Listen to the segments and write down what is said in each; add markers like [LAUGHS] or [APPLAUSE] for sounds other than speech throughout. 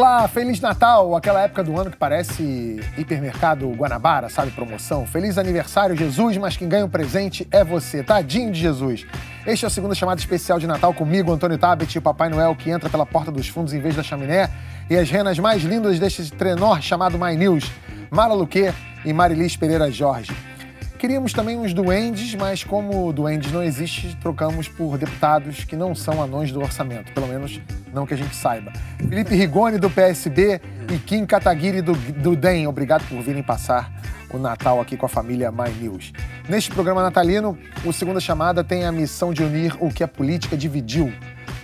Olá, Feliz Natal! Aquela época do ano que parece hipermercado Guanabara, sabe? Promoção. Feliz aniversário, Jesus, mas quem ganha o presente é você. Tadinho de Jesus. Este é o segundo chamado especial de Natal comigo, Antônio Tabet, e o Papai Noel que entra pela porta dos fundos em vez da chaminé, e as renas mais lindas deste trenó chamado My News, Mara Luque e Marilis Pereira Jorge. Queríamos também uns duendes, mas como duendes não existe, trocamos por deputados que não são anões do orçamento, pelo menos não que a gente saiba. Felipe Rigoni, do PSB, e Kim Kataguiri, do, do DEM. Obrigado por virem passar o Natal aqui com a família My News. Neste programa natalino, o Segunda Chamada tem a missão de unir o que a política dividiu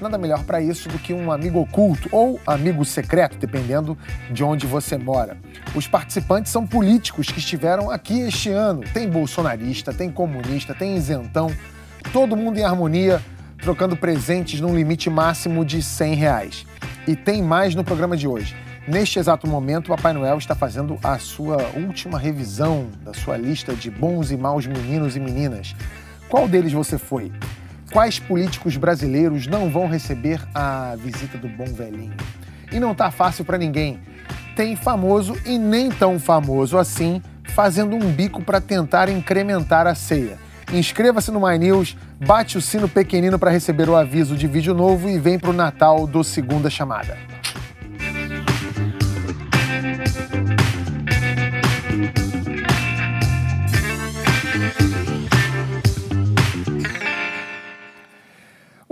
nada melhor para isso do que um amigo oculto ou amigo secreto, dependendo de onde você mora. Os participantes são políticos que estiveram aqui este ano. Tem bolsonarista, tem comunista, tem isentão, todo mundo em harmonia, trocando presentes num limite máximo de 100 reais. E tem mais no programa de hoje. Neste exato momento, o Papai Noel está fazendo a sua última revisão da sua lista de bons e maus meninos e meninas. Qual deles você foi? Quais políticos brasileiros não vão receber a visita do bom velhinho? E não tá fácil para ninguém. Tem famoso e nem tão famoso assim fazendo um bico para tentar incrementar a ceia. Inscreva-se no My News, bate o sino pequenino para receber o aviso de vídeo novo e vem pro Natal do Segunda Chamada.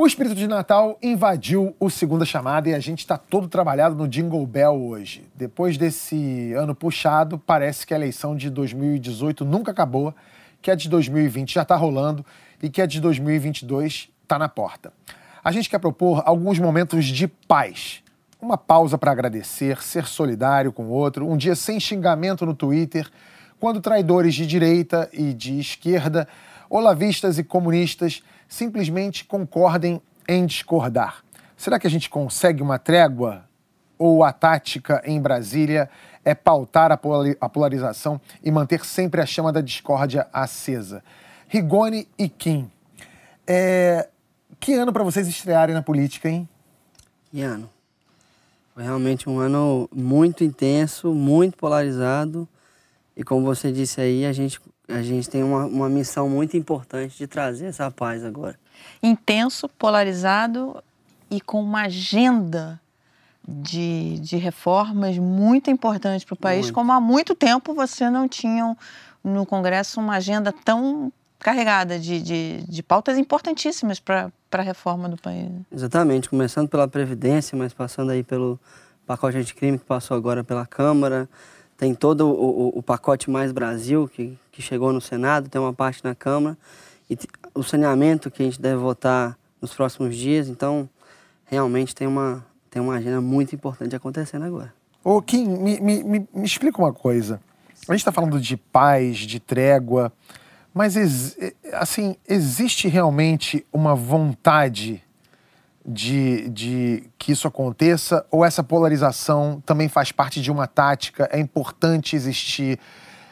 O espírito de Natal invadiu o Segunda Chamada e a gente está todo trabalhado no Jingle Bell hoje. Depois desse ano puxado, parece que a eleição de 2018 nunca acabou, que a de 2020 já está rolando e que a de 2022 está na porta. A gente quer propor alguns momentos de paz. Uma pausa para agradecer, ser solidário com o outro, um dia sem xingamento no Twitter, quando traidores de direita e de esquerda, olavistas e comunistas simplesmente concordem em discordar. Será que a gente consegue uma trégua? Ou a tática em Brasília é pautar a polarização e manter sempre a chama da discórdia acesa? Rigoni e Kim, é... que ano para vocês estrearem na política, hein? Que ano? Foi realmente um ano muito intenso, muito polarizado. E como você disse aí, a gente a gente tem uma, uma missão muito importante de trazer essa paz agora. Intenso, polarizado e com uma agenda de, de reformas muito importante para o país, muito. como há muito tempo você não tinha no Congresso uma agenda tão carregada de, de, de pautas importantíssimas para a reforma do país. Exatamente, começando pela Previdência, mas passando aí pelo pacote anticrime que passou agora pela Câmara, tem todo o, o, o, pacote Mais Brasil, que, que chegou no Senado, tem uma parte na Câmara, e o saneamento que a gente deve votar nos próximos dias. Então, realmente tem uma, tem uma agenda muito importante acontecendo agora. Ô, Kim, me, me, me, me explica uma coisa. A gente está falando de paz, de trégua, mas assim, existe realmente uma vontade de, de que isso aconteça? Ou essa polarização também faz parte de uma tática? É importante existir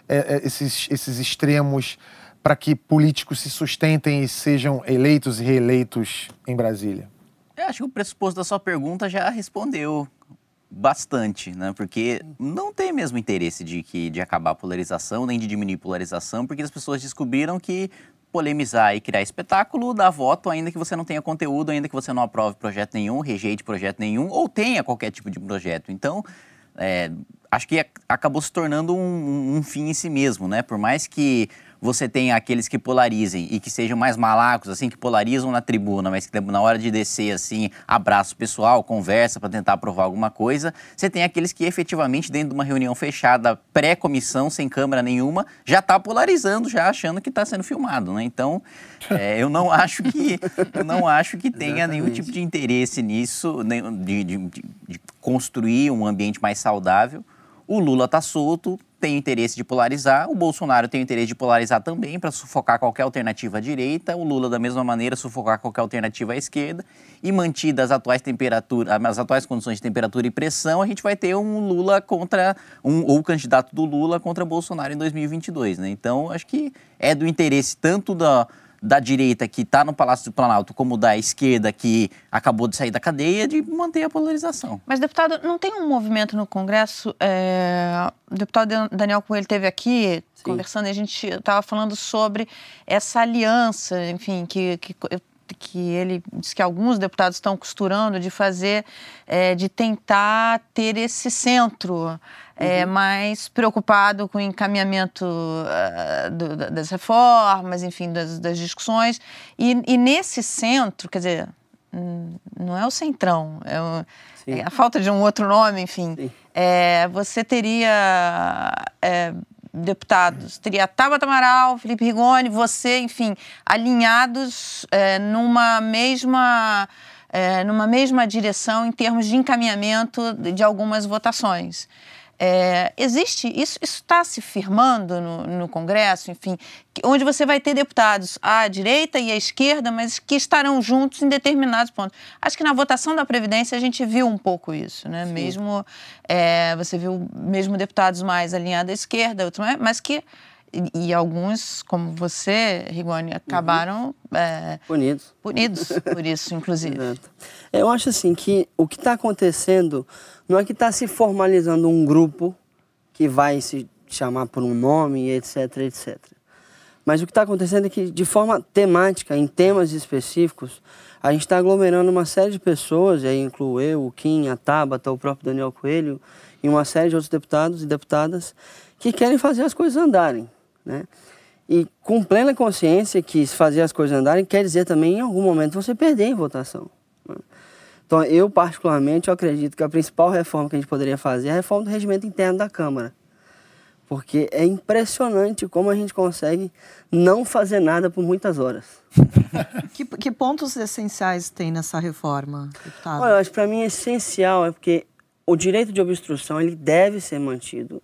é, é, esses, esses extremos para que políticos se sustentem e sejam eleitos e reeleitos em Brasília? Eu acho que o pressuposto da sua pergunta já respondeu bastante, né? Porque não tem mesmo interesse de, que, de acabar a polarização, nem de diminuir a polarização, porque as pessoas descobriram que polemizar e criar espetáculo dá voto, ainda que você não tenha conteúdo, ainda que você não aprove projeto nenhum, rejeite projeto nenhum, ou tenha qualquer tipo de projeto. Então, é, acho que acabou se tornando um, um fim em si mesmo, né? Por mais que você tem aqueles que polarizem e que sejam mais malacos, assim, que polarizam na tribuna, mas que na hora de descer, assim, abraço pessoal, conversa para tentar aprovar alguma coisa. Você tem aqueles que efetivamente, dentro de uma reunião fechada, pré-comissão, sem câmera nenhuma, já está polarizando, já achando que está sendo filmado, né? Então, [LAUGHS] é, eu não acho que eu não acho que tenha nenhum tipo de interesse nisso, de, de, de construir um ambiente mais saudável. O Lula está solto, tem interesse de polarizar, o Bolsonaro tem interesse de polarizar também para sufocar qualquer alternativa à direita, o Lula da mesma maneira sufocar qualquer alternativa à esquerda e mantidas as atuais temperaturas, as atuais condições de temperatura e pressão, a gente vai ter um Lula contra um ou candidato do Lula contra Bolsonaro em 2022, né? Então, acho que é do interesse tanto da da direita que está no Palácio do Planalto como da esquerda que acabou de sair da cadeia de manter a polarização. Mas, deputado, não tem um movimento no Congresso? É... O deputado Daniel Coelho esteve aqui Sim. conversando e a gente estava falando sobre essa aliança, enfim, que, que que ele diz que alguns deputados estão costurando de fazer, é, de tentar ter esse centro é, uhum. mais preocupado com o encaminhamento uh, do, das reformas, enfim, das, das discussões. E, e, nesse centro, quer dizer, não é o centrão, é, o, é, a falta de um outro nome, enfim. É, você teria é, deputados, teria Tabata Amaral, Felipe Rigoni, você, enfim, alinhados é, numa mesma é, numa mesma direção em termos de encaminhamento de algumas votações. É, existe, isso está se firmando no, no, Congresso, enfim, onde você vai ter deputados à direita e à esquerda, mas que estarão juntos em determinados pontos. Acho que na votação da Previdência a gente viu um pouco isso, né? Sim. Mesmo é, você viu mesmo deputados mais alinhados à esquerda, outros, mas que e, e, alguns, como você, Rigoni, acabaram uhum. é, punidos. punidos por isso, inclusive. Exato. Eu acho assim que o que está acontecendo não é que está se formalizando um grupo que vai se chamar por um nome, etc, etc. Mas o que está acontecendo é que, de forma temática, em temas específicos, a gente está aglomerando uma série de pessoas, e aí incluo eu, o Kim, a Tabata, o próprio Daniel Coelho, e uma série de outros deputados e deputadas que querem fazer as coisas andarem. Né? E com plena consciência que fazer as coisas andarem quer dizer também em algum momento você perder em votação. Então eu particularmente eu acredito que a principal reforma que a gente poderia fazer é a reforma do regimento interno da Câmara. Porque é impressionante como a gente consegue não fazer nada por muitas horas. [LAUGHS] que, que, pontos essenciais tem nessa reforma, deputado? Olha, eu acho que para mim é essencial é porque o direito de obstrução ele deve ser mantido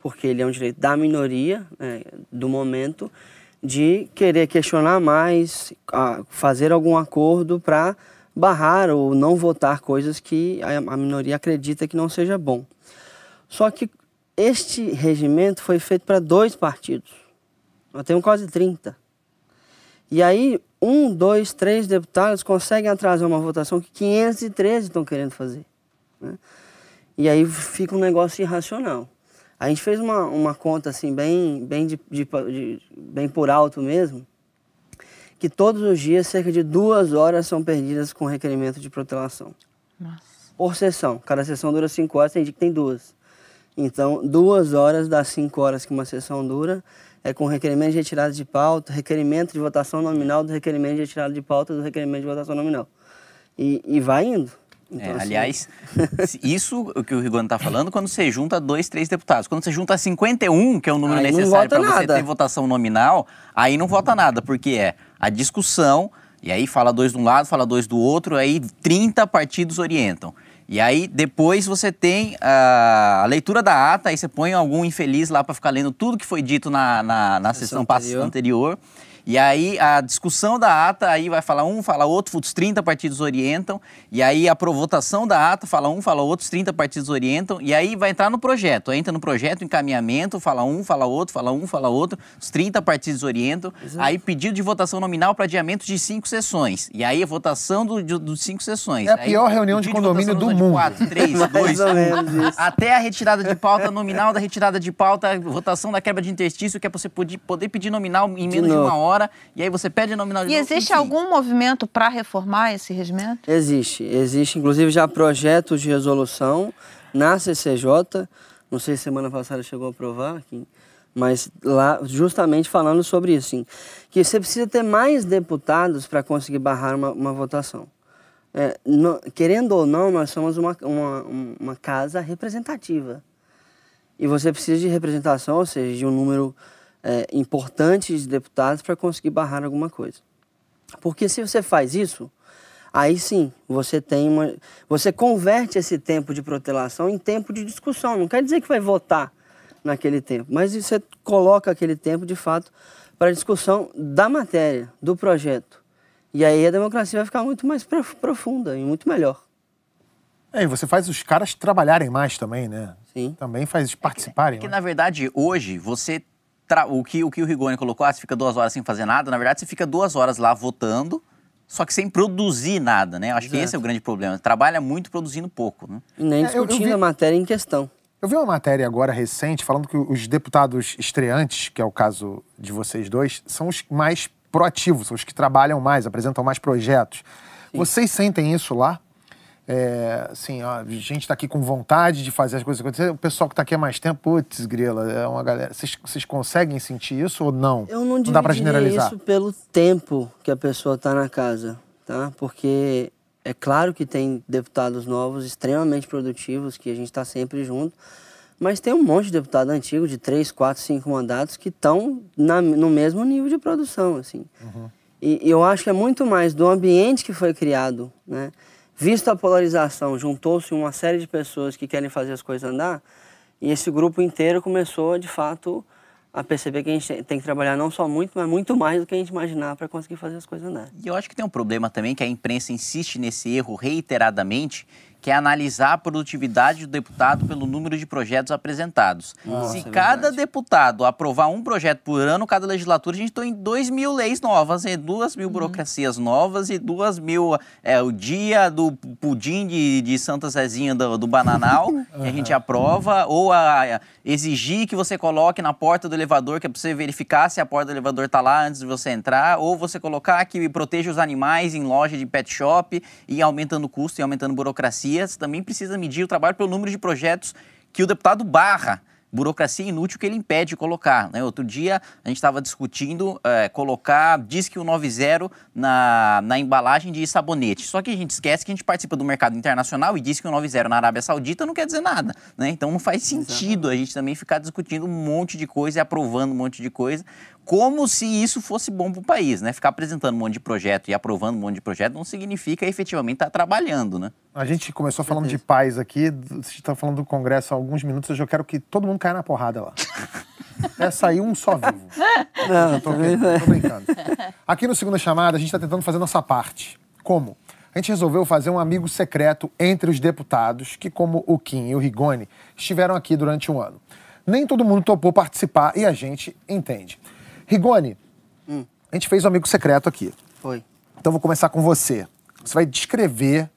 porque ele é um direito da minoria né, do momento de querer questionar mais, fazer algum acordo para barrar ou não votar coisas que a minoria acredita que não seja bom. Só que este regimento foi feito para dois partidos. Nós temos quase 30. E aí, um, dois, três deputados conseguem atrasar uma votação que 513 estão querendo fazer. Né? E aí fica um negócio irracional. A gente fez uma, uma conta assim, bem, bem, de, de, de, bem por alto mesmo, que todos os dias cerca de duas horas são perdidas com requerimento de protelação. Nossa. Por sessão. Cada sessão dura cinco horas, tem dia que tem duas. Então, duas horas das cinco horas que uma sessão dura é com requerimento de retirada de pauta, requerimento de votação nominal do requerimento de retirada de pauta do requerimento de votação nominal. E, e vai indo. Então, é, assim... Aliás, [LAUGHS] isso o que o Rigoni está falando, quando você junta dois, três deputados. Quando você junta 51, que é o número aí necessário para você ter votação nominal, aí não vota nada, porque é a discussão, e aí fala dois de um lado, fala dois do outro, aí 30 partidos orientam. E aí depois você tem a, a leitura da ata, aí você põe algum infeliz lá para ficar lendo tudo que foi dito na, na, na sessão, sessão anterior. anterior. E aí a discussão da ata, aí vai falar um, fala outro, os 30 partidos orientam. E aí a votação da ata, fala um, fala outro, os 30 partidos orientam. E aí vai entrar no projeto. Entra no projeto, encaminhamento, fala um, fala outro, fala um, fala outro. Os 30 partidos orientam. Exato. Aí pedido de votação nominal para adiamento de cinco sessões. E aí a votação dos do, do cinco sessões. É a pior aí, reunião de condomínio do mundo. 4, 3, 2, 1. Até a retirada de pauta nominal da retirada de pauta, votação da quebra de interstício, que é para você poder pedir nominal em menos de, de uma hora hora, e aí você pede nominal de E novo, existe enfim. algum movimento para reformar esse regimento? Existe. Existe, inclusive, já projetos de resolução na CCJ. Não sei se semana passada chegou a aprovar aqui, mas lá justamente falando sobre isso, sim, que você precisa ter mais deputados para conseguir barrar uma, uma votação. É, no, querendo ou não, nós somos uma, uma, uma casa representativa. E você precisa de representação, ou seja, de um número é, importantes deputados para conseguir barrar alguma coisa. Porque se você faz isso, aí sim você tem uma. Você converte esse tempo de protelação em tempo de discussão. Não quer dizer que vai votar naquele tempo, mas você coloca aquele tempo de fato para discussão da matéria, do projeto. E aí a democracia vai ficar muito mais profunda e muito melhor. É, e você faz os caras trabalharem mais também, né? Sim. Também faz eles participarem. É que, na verdade, hoje, você o que o, que o Rigoni colocou, ah, você fica duas horas sem fazer nada, na verdade você fica duas horas lá votando, só que sem produzir nada, né? Eu acho Exato. que esse é o grande problema. Trabalha muito produzindo pouco, né? E nem discutindo é, eu, eu vi... a matéria em questão. Eu vi uma matéria agora recente falando que os deputados estreantes, que é o caso de vocês dois, são os mais proativos, são os que trabalham mais, apresentam mais projetos. Sim. Vocês sentem isso lá? É, assim, ó, a gente está aqui com vontade de fazer as coisas acontecerem. O pessoal que está aqui há mais tempo, putz, grila, é uma galera. Vocês, conseguem sentir isso ou não? Eu não, não dá para generalizar isso pelo tempo que a pessoa está na casa, tá? Porque é claro que tem deputados novos extremamente produtivos que a gente está sempre junto, mas tem um monte de deputado antigo de três, quatro, cinco mandatos que estão no mesmo nível de produção, assim. Uhum. E, e eu acho que é muito mais do ambiente que foi criado, né? Visto a polarização, juntou-se uma série de pessoas que querem fazer as coisas andar, e esse grupo inteiro começou, de fato, a perceber que a gente tem que trabalhar não só muito, mas muito mais do que a gente imaginar para conseguir fazer as coisas andar. E eu acho que tem um problema também que a imprensa insiste nesse erro reiteradamente, que é analisar a produtividade do deputado pelo número de projetos apresentados. Nossa, Se é cada deputado aprovar um projeto por ano, cada legislatura, a gente está em 2 mil leis novas, e 2 mil uhum. burocracias novas e 2 mil. É, o dia do pudim de, de Santa Zezinha do, do Bananal, [LAUGHS] que a gente aprova, ou a, a, exigir que você coloque na porta do elevador, que é para você verificar se a porta do elevador está lá antes de você entrar, ou você colocar que proteja os animais em loja de pet shop e aumentando o custo e aumentando burocracia você também precisa medir o trabalho pelo número de projetos que o deputado barra burocracia inútil que ele impede de colocar. Né? Outro dia a gente estava discutindo é, colocar disque 190 na, na embalagem de sabonete. Só que a gente esquece que a gente participa do mercado internacional e disque 190 na Arábia Saudita não quer dizer nada. Né? Então não faz sentido Exatamente. a gente também ficar discutindo um monte de coisa e aprovando um monte de coisa como se isso fosse bom para o país, né? Ficar apresentando um monte de projeto e aprovando um monte de projeto não significa efetivamente estar tá trabalhando, né? A gente começou falando de paz aqui, você está falando do Congresso há alguns minutos, eu já quero que todo mundo caia na porrada lá. [LAUGHS] É sair um só vivo. Não, eu tô, tô brincando. Aqui no Segunda Chamada, a gente está tentando fazer nossa parte. Como? A gente resolveu fazer um amigo secreto entre os deputados que, como o Kim e o Rigoni, estiveram aqui durante um ano. Nem todo mundo topou participar e a gente entende. Rigoni, hum. a gente fez um amigo secreto aqui. Foi. Então vou começar com você. Você vai descrever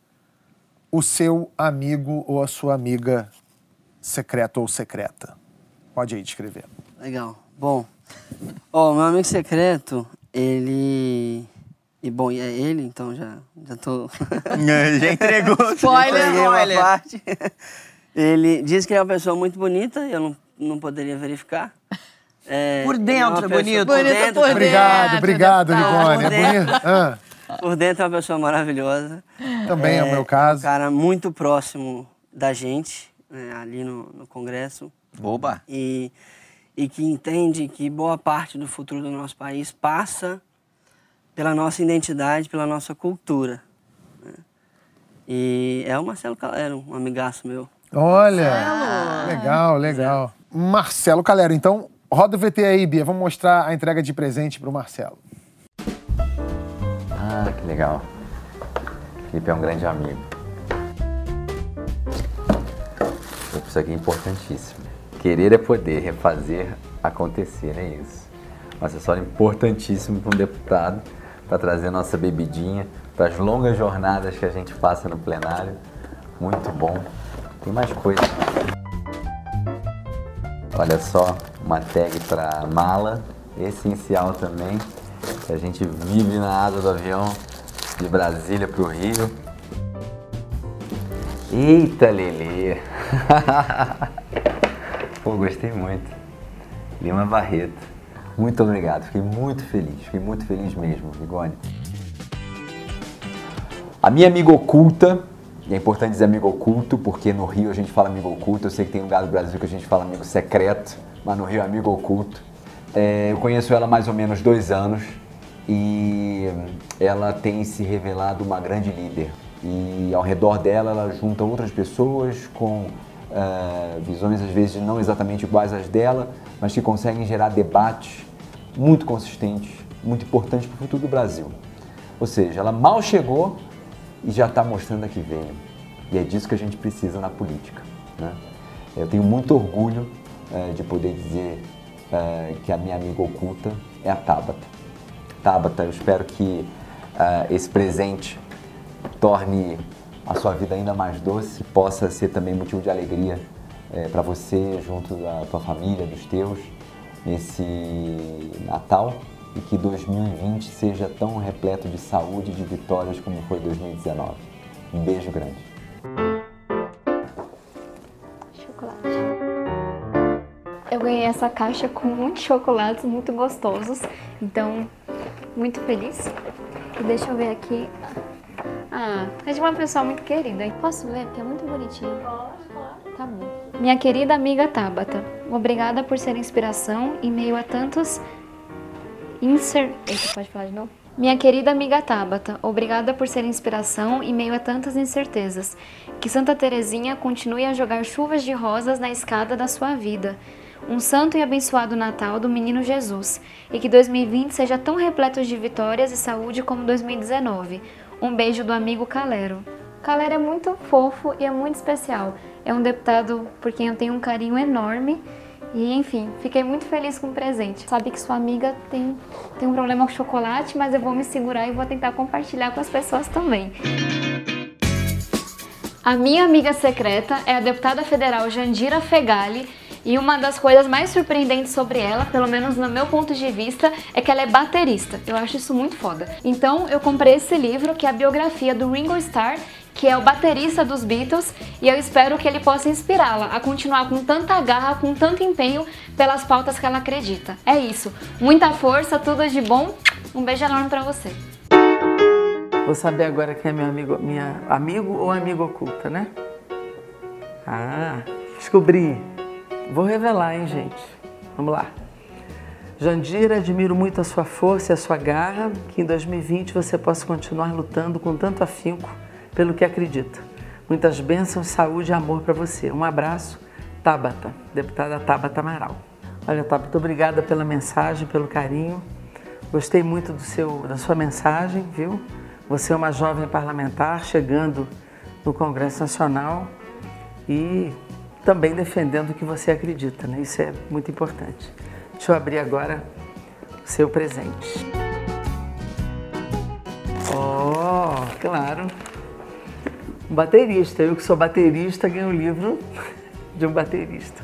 o seu amigo ou a sua amiga secreto ou secreta. Pode aí descrever. Legal. Bom, ó, meu amigo secreto, ele e bom, e é ele, então já já tô [LAUGHS] já entregou. Spoiler, spoiler. Parte. Ele diz que é uma pessoa muito bonita, eu não, não poderia verificar. É, por dentro, é bonito. Por dentro, por obrigado, obrigado, Ligone. É bonito. Ah. Por dentro é uma pessoa maravilhosa. Também é, é o meu caso. Um cara muito próximo da gente, né, ali no, no Congresso. Boba! E, e que entende que boa parte do futuro do nosso país passa pela nossa identidade, pela nossa cultura. Né? E é o Marcelo Calero, um amigaço meu. Olha! Marcelo. Legal, legal. Marcelo Calero, então Roda o VT aí, Bia. Vamos mostrar a entrega de presente pro Marcelo. Ah, que legal. Felipe é um grande amigo. Isso aqui é importantíssimo. Querer é poder, refazer acontecer, é isso. Um acessório importantíssimo para um deputado, para trazer nossa bebidinha, para as longas jornadas que a gente passa no plenário. Muito bom. Tem mais coisa. Olha só, uma tag para mala, essencial também. A gente vive na asa do avião de Brasília para o Rio. Eita, Lelê! [LAUGHS] Pô, gostei muito. Lima Barreto. Muito obrigado, fiquei muito feliz, fiquei muito feliz mesmo, Vigone. A minha amiga oculta e é importante dizer amigo oculto, porque no Rio a gente fala amigo oculto. Eu sei que tem lugar do Brasil que a gente fala amigo secreto, mas no Rio amigo oculto. É, eu conheço ela há mais ou menos dois anos e ela tem se revelado uma grande líder. E ao redor dela ela junta outras pessoas com uh, visões às vezes não exatamente iguais às dela, mas que conseguem gerar debates muito consistentes, muito importantes para o futuro do Brasil. Ou seja, ela mal chegou e já está mostrando a que veio. E é disso que a gente precisa na política. Né? Eu tenho muito orgulho é, de poder dizer uh, que é a minha amiga oculta, é a Tabata. Tabata, eu espero que uh, esse presente torne a sua vida ainda mais doce, possa ser também motivo de alegria é, para você, junto da tua família, dos teus, nesse Natal e que 2020 seja tão repleto de saúde e de vitórias como foi 2019. Um beijo grande. Essa caixa com muitos chocolates muito gostosos, então muito feliz. E deixa eu ver aqui. Ah, é de uma pessoa muito querida. Posso ler? Porque é muito bonitinho. Tá bom. Minha querida amiga Tabata, obrigada por ser inspiração em meio a tantos inser... Eita, pode falar de novo? Minha querida amiga Tabata, obrigada por ser inspiração em meio a tantas incertezas. Que Santa Teresinha continue a jogar chuvas de rosas na escada da sua vida. Um santo e abençoado Natal do Menino Jesus. E que 2020 seja tão repleto de vitórias e saúde como 2019. Um beijo do amigo Calero. Calero é muito fofo e é muito especial. É um deputado por quem eu tenho um carinho enorme. E enfim, fiquei muito feliz com o presente. Sabe que sua amiga tem, tem um problema com chocolate, mas eu vou me segurar e vou tentar compartilhar com as pessoas também. A minha amiga secreta é a deputada federal Jandira Fegali, e uma das coisas mais surpreendentes sobre ela, pelo menos no meu ponto de vista, é que ela é baterista. Eu acho isso muito foda. Então eu comprei esse livro, que é a biografia do Ringo Starr, que é o baterista dos Beatles, e eu espero que ele possa inspirá-la a continuar com tanta garra, com tanto empenho pelas pautas que ela acredita. É isso. Muita força, tudo de bom. Um beijo enorme para você. Vou saber agora quem é meu amigo, minha amigo ou amigo oculta, né? Ah, descobri. Vou revelar, hein, gente? Vamos lá. Jandira, admiro muito a sua força e a sua garra, que em 2020 você possa continuar lutando com tanto afinco pelo que acredita. Muitas bênçãos, saúde e amor para você. Um abraço, Tabata, deputada Tabata Amaral. Olha, Tabata, obrigada pela mensagem, pelo carinho. Gostei muito do seu, da sua mensagem, viu? Você é uma jovem parlamentar chegando no Congresso Nacional e também defendendo o que você acredita, né? Isso é muito importante. Deixa eu abrir agora o seu presente. Oh, claro. Um baterista. Eu que sou baterista ganhei um livro [LAUGHS] de um baterista.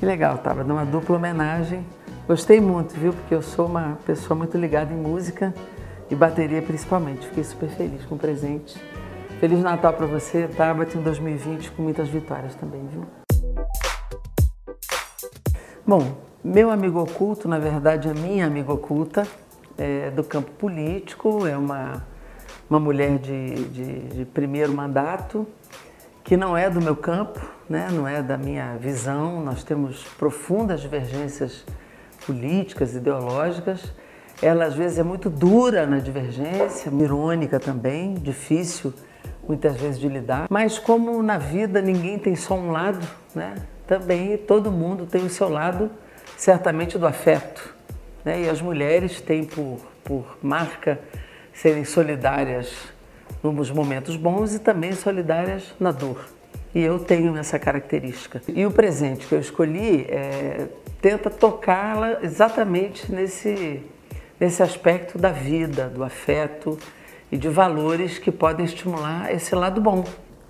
Que legal, tava numa dupla homenagem. Gostei muito, viu? Porque eu sou uma pessoa muito ligada em música e bateria principalmente. Fiquei super feliz com o presente. Feliz Natal para você, Tabata, em 2020 com muitas vitórias também, viu? Bom, meu amigo oculto, na verdade, a minha amiga oculta, é do campo político, é uma, uma mulher de, de, de primeiro mandato, que não é do meu campo, né? não é da minha visão, nós temos profundas divergências políticas, ideológicas. Ela às vezes é muito dura na divergência, irônica também, difícil muitas vezes de lidar. Mas como na vida ninguém tem só um lado, né? também todo mundo tem o seu lado, certamente, do afeto. Né? E as mulheres têm por, por marca serem solidárias nos momentos bons e também solidárias na dor. E eu tenho essa característica. E o presente que eu escolhi é, tenta tocá-la exatamente nesse, nesse aspecto da vida, do afeto e de valores que podem estimular esse lado bom.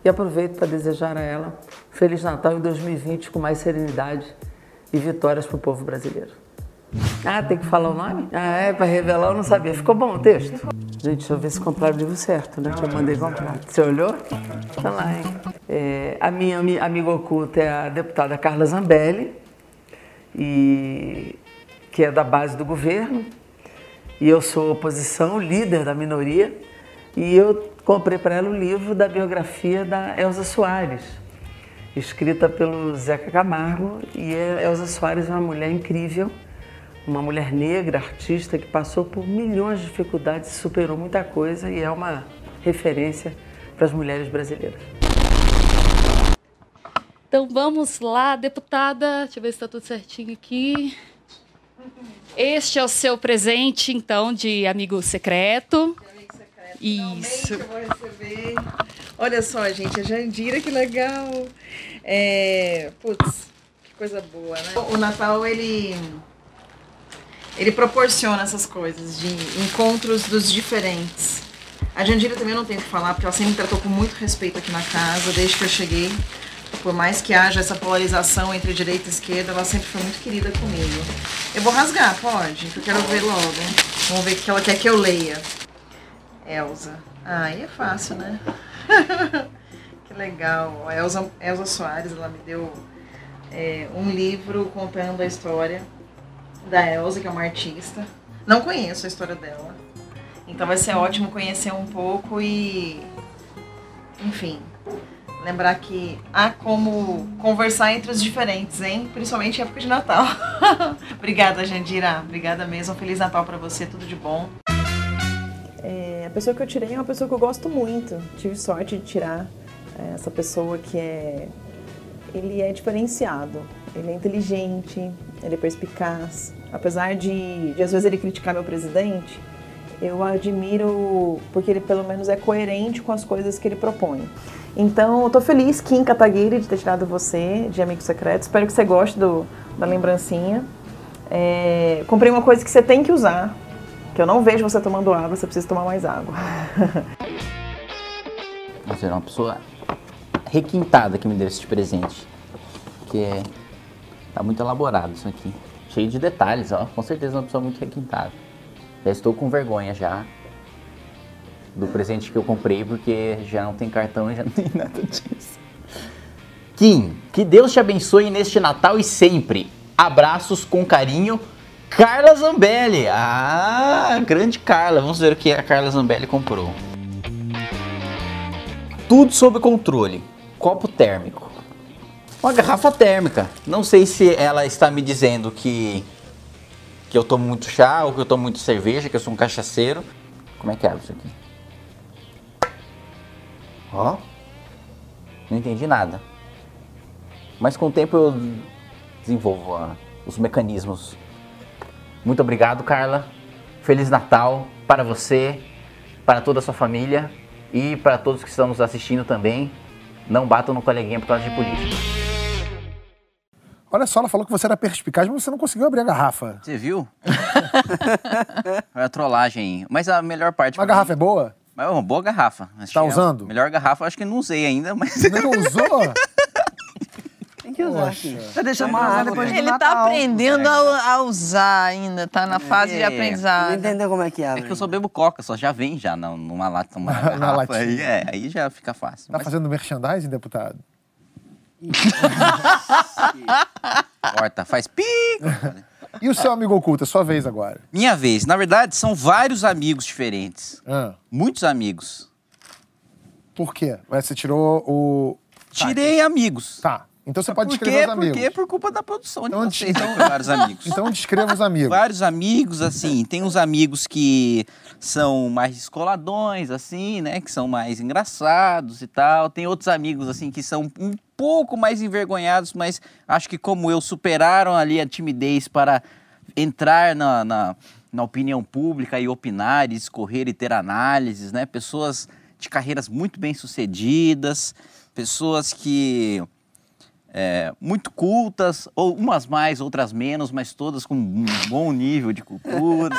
E aproveito para desejar a ela Feliz Natal em 2020 com mais serenidade e vitórias para o povo brasileiro. Ah, tem que falar o nome? Ah, é, para revelar eu não sabia. Ficou bom o texto? Gente, deixa eu ver se compraram o livro certo, né? Que eu mandei comprar. Você olhou? Tá lá, hein? É, a minha amiga oculta é a deputada Carla Zambelli, e, que é da base do governo. E eu sou oposição, líder da minoria. E eu comprei para ela o livro da biografia da Elza Soares, escrita pelo Zeca Camargo. E a Elza Soares é uma mulher incrível, uma mulher negra, artista, que passou por milhões de dificuldades, superou muita coisa e é uma referência para as mulheres brasileiras. Então vamos lá, deputada. Deixa eu ver se está tudo certinho aqui. Este é o seu presente, então, de amigo secreto. Isso. eu vou receber. Olha só, gente, a Jandira, que legal. É, putz, que coisa boa, né? O Natal, ele, Ele proporciona essas coisas de encontros dos diferentes. A Jandira também não tem o que falar, porque ela sempre me tratou com muito respeito aqui na casa, desde que eu cheguei. Por mais que haja essa polarização entre direita e esquerda, ela sempre foi muito querida comigo. Eu vou rasgar, pode? Que eu quero ver logo. Vamos ver o que ela quer que eu leia. Elsa. Ah, aí é fácil, né? [LAUGHS] que legal. A Elsa, Elsa Soares, ela me deu é, um livro contando a história da Elsa, que é uma artista. Não conheço a história dela. Então vai ser ótimo conhecer um pouco e. Enfim. Lembrar que há como conversar entre os diferentes, hein? Principalmente em época de Natal. [LAUGHS] Obrigada, Jandira. Obrigada mesmo. Feliz Natal para você. Tudo de bom. É, a pessoa que eu tirei é uma pessoa que eu gosto muito. Tive sorte de tirar é, essa pessoa que é. Ele é diferenciado, ele é inteligente, ele é perspicaz. Apesar de, de às vezes ele criticar meu presidente, eu admiro porque ele pelo menos é coerente com as coisas que ele propõe. Então, eu tô feliz, Kim Kataguiri, de ter tirado você de Amigo Secreto. Espero que você goste do, da lembrancinha. É, comprei uma coisa que você tem que usar, que eu não vejo você tomando água, você precisa tomar mais água. [LAUGHS] Você é uma pessoa requintada que me deu esse presente. Que é. Tá muito elaborado isso aqui. Cheio de detalhes, ó. Com certeza uma pessoa muito requintada. Já estou com vergonha já do presente que eu comprei, porque já não tem cartão e já [LAUGHS] não tem nada disso. Kim, que Deus te abençoe neste Natal e sempre. Abraços com carinho. Carla Zambelli. Ah, grande Carla. Vamos ver o que a Carla Zambelli comprou. Tudo sob controle. Copo térmico. Uma garrafa térmica. Não sei se ela está me dizendo que que eu tomo muito chá ou que eu tomo muito cerveja, que eu sou um cachaceiro. Como é que abre isso aqui? Ó. Não entendi nada. Mas com o tempo eu desenvolvo ah, os mecanismos. Muito obrigado, Carla. Feliz Natal para você, para toda a sua família e para todos que estão nos assistindo também. Não batam no coleguinha por causa de política. Olha só, ela falou que você era perspicaz, mas você não conseguiu abrir a garrafa. Você viu? Foi a trollagem. Mas a melhor parte. A garrafa é boa? É uma boa garrafa. Acho Tá que é a usando? Melhor garrafa, acho que não usei ainda, mas. Não usou? [LAUGHS] Tem que usar Poxa. aqui. Tá deixando Tomar pra usar água, depois do Ele tá aprendendo a, a usar ainda, tá na fase de É. Não aprendizado. entendeu como é que abre. É que eu só bebo coca, só já vem já numa lata, uma [LAUGHS] Na garrafa. latinha. aí, é, aí já fica fácil. Tá Mas fazendo merchandising, deputado? [LAUGHS] corta, faz pi. E o seu amigo oculto? É sua vez agora. Minha vez. Na verdade, são vários amigos diferentes. Ah, Muitos amigos. por quê? Você tirou o. Tirei amigos. Tá. Então você pode Por descrever quê? os amigos. Porque por culpa da produção de Então, vocês, então- vários amigos. Então descreva os [LAUGHS] amigos. Vários amigos, assim, tem uns amigos que são mais descoladões, assim, né? Que são mais engraçados e tal. Tem outros amigos, assim, que são um pouco mais envergonhados, mas acho que como eu, superaram ali a timidez para entrar na, na, na opinião pública e opinar, e discorrer e ter análises, né? Pessoas de carreiras muito bem sucedidas, pessoas que é, muito cultas, ou umas mais, outras menos, mas todas com um bom nível de cultura.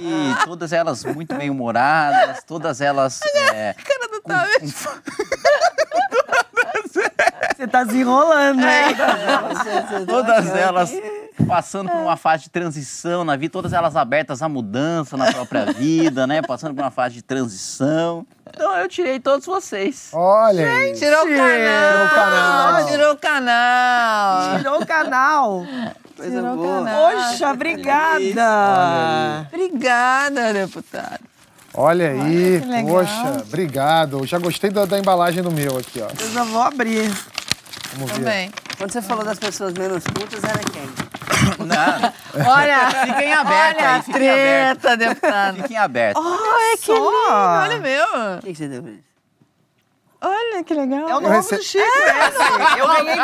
E todas elas muito bem humoradas, todas elas. É, com- com- Você tá desenrolando, É. hein? todas elas passando por uma fase de transição na vida, todas elas abertas à mudança na própria vida, né? Passando por uma fase de transição. Então eu tirei todos vocês. Olha aí. Tirou o canal. Tirou o canal. Tirou o canal. Tirou o canal. Coisa Tirou boa. canal. Poxa, obrigada. Obrigada, deputado. Olha aí. legal. Poxa, obrigado. Eu já gostei da, da embalagem do meu aqui, ó. Eu já vou abrir. Vamos ver. Também. Quando você falou das pessoas menos cultas, era quem? Não, Olha, fiquem abertos olha aí, fiquem abertos. treta, deputado. Fiquem abertos. Olha que lindo, olha o meu. O que que você deu pra ele? Olha que legal. É o Eu novo rece- do Chico, esse. Eu ganhei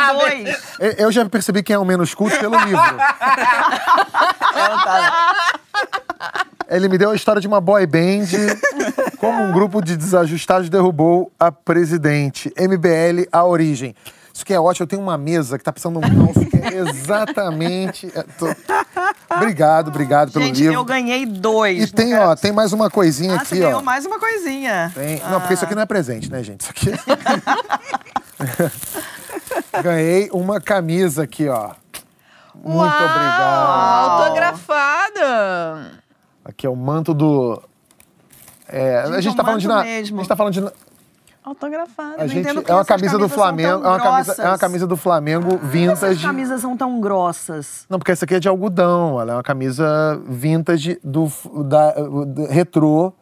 dois. Eu- Eu já percebi quem é o menos culto pelo livro. Ele me deu a história de uma boy band, como um grupo de desajustados derrubou a presidente. MBL, a origem. Isso que é ótimo. Eu tenho uma mesa que tá precisando de um calço que é exatamente. é, tô- Obrigado, obrigado pelo Gente, livro. eu ganhei dois. E tem, ó, tem mais uma coisinha Ah, aqui, você ganhou ó. mais uma coisinha. Tem- Não, porque isso aqui não é presente, né, gente? Isso aqui. [LAUGHS] [LAUGHS] Ganhei uma camisa aqui, ó. Muito Uau, obrigado. Autografada. Aqui é o manto do. É, Gente, a gente é tá falando de. na- mesmo. A gente tá falando de. Autografada. A gente, é uma essas camisa do Flamengo. É uma camisa, é uma camisa do Flamengo Essas vintage. camisas são tão grossas. Não, porque essa aqui é de algodão. Ela é uma camisa vintage do, da, do retrô.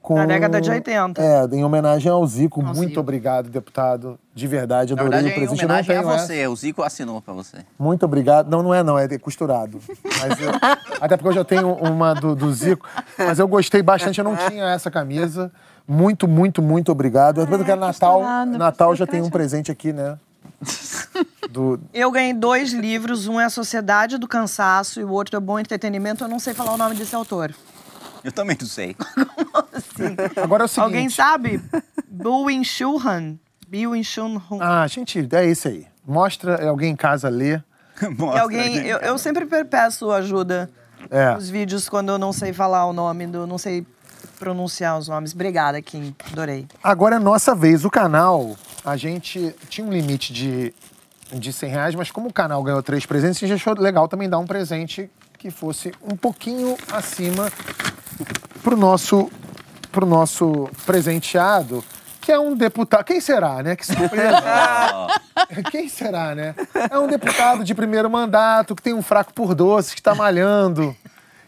Com, Da década de 80. É, em homenagem ao Zico. Ao Muito Zico. obrigado, deputado. De verdade, adorei verdade, o é em presente. Eu não homenagem a você. O Zico assinou pra você. Muito obrigado. Não, não é não, é de- costurado. Mas eu- [LAUGHS] até porque eu já tenho uma do, do Zico. Mas eu gostei bastante, eu não tinha essa camisa. Muito, muito, muito obrigado. Eu quero Natal. costurado, Natal já tem um presente aqui, né? [LAUGHS] Do, Eu ganhei dois livros, um é A Sociedade do Cansaço e o outro é Bom Entretenimento. Eu não sei falar o nome desse autor. Eu também não sei. [LAUGHS] Agora é o seguinte. Alguém sabe? Buin Shuhan. Bill Shun Ah, gente, é isso aí. Mostra é alguém em casa ler. [LAUGHS] E alguém, eu, eu sempre pe- peço ajuda É. nos vídeos quando eu não sei falar o nome, do, não sei pronunciar os nomes. Obrigada, Kim. Adorei. Agora é nossa vez. O canal, a gente tinha um limite de, de 100 reais, mas como o canal ganhou três presentes, a gente achou legal também dar um presente que fosse um pouquinho acima pro nosso, pro nosso presenteado, que é um deputado. Quem será, né? Que surpresa! [LAUGHS] Quem será, né? É um deputado de primeiro mandato que tem um fraco por doces, que tá malhando.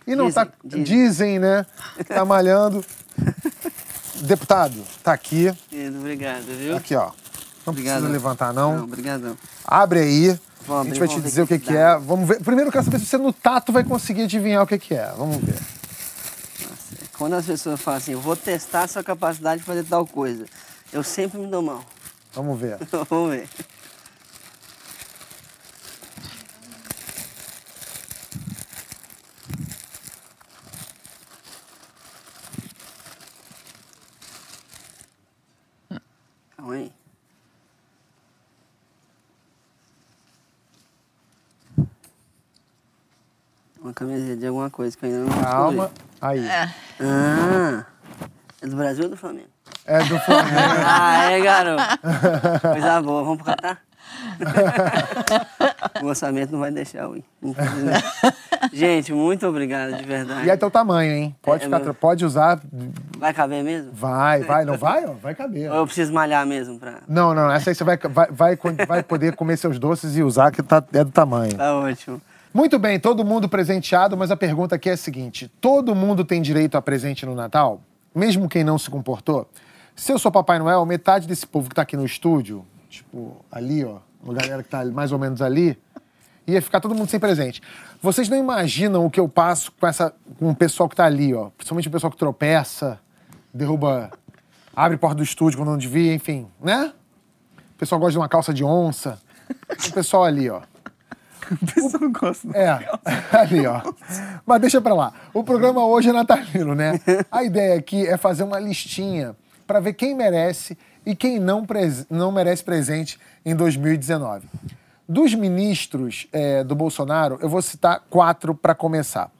E não Dizem, tá. dizem. Dizem, né? Que tá malhando. [LAUGHS] Deputado, tá aqui. Querido, obrigado, viu? Aqui, ó. Não Obrigado. precisa levantar, não. Não, obrigadão. Abre aí. Vou a gente vai te vamos dizer o que, que é. Vamos ver. Primeiro eu quero saber se você no tato vai conseguir adivinhar o que, que é. Vamos ver. Quando as pessoas falam assim, eu vou testar a sua capacidade de fazer tal coisa, eu sempre me dou mal. Vamos ver. [LAUGHS] Vamos ver. Calma aí. Uma camiseta de alguma coisa que eu ainda não Calma. descobri. Aí. Ah, é do Brasil ou do Flamengo? É do Flamengo. [LAUGHS] ah, é, garoto. Coisa boa. Vamos pro Catar? [LAUGHS] o orçamento não vai deixar eu ir. infelizmente. Gente, muito obrigado, de verdade. E é teu tamanho, hein? Pode, É, ficar, meu. pode usar. Vai caber mesmo? Vai, vai. Não vai? Ó, vai caber. Ou eu preciso malhar mesmo pra... Não, não. Essa aí você vai, vai, vai, vai poder comer seus doces e usar, que tá, é do tamanho. Tá ótimo. Muito bem, todo mundo presenteado, mas a pergunta aqui é a seguinte: todo mundo tem direito a presente no Natal? Mesmo quem não se comportou? Se eu sou Papai Noel, metade desse povo que tá aqui no estúdio, tipo, ali, ó, uma galera que tá mais ou menos ali, ia ficar todo mundo sem presente. Vocês não imaginam o que eu passo com, essa, com o pessoal que tá ali, ó. Principalmente o pessoal que tropeça, derruba, abre porta do estúdio quando não devia, enfim, né? O pessoal gosta de uma calça de onça. O pessoal ali, ó. [LAUGHS] O pessoal gosta. É, ali, ó. Mas deixa pra lá. O programa hoje é natalino, né? A ideia aqui é fazer uma listinha pra ver quem merece e quem não, não merece presente em 2019. Dos ministros é, do Bolsonaro, eu vou citar quatro pra começar: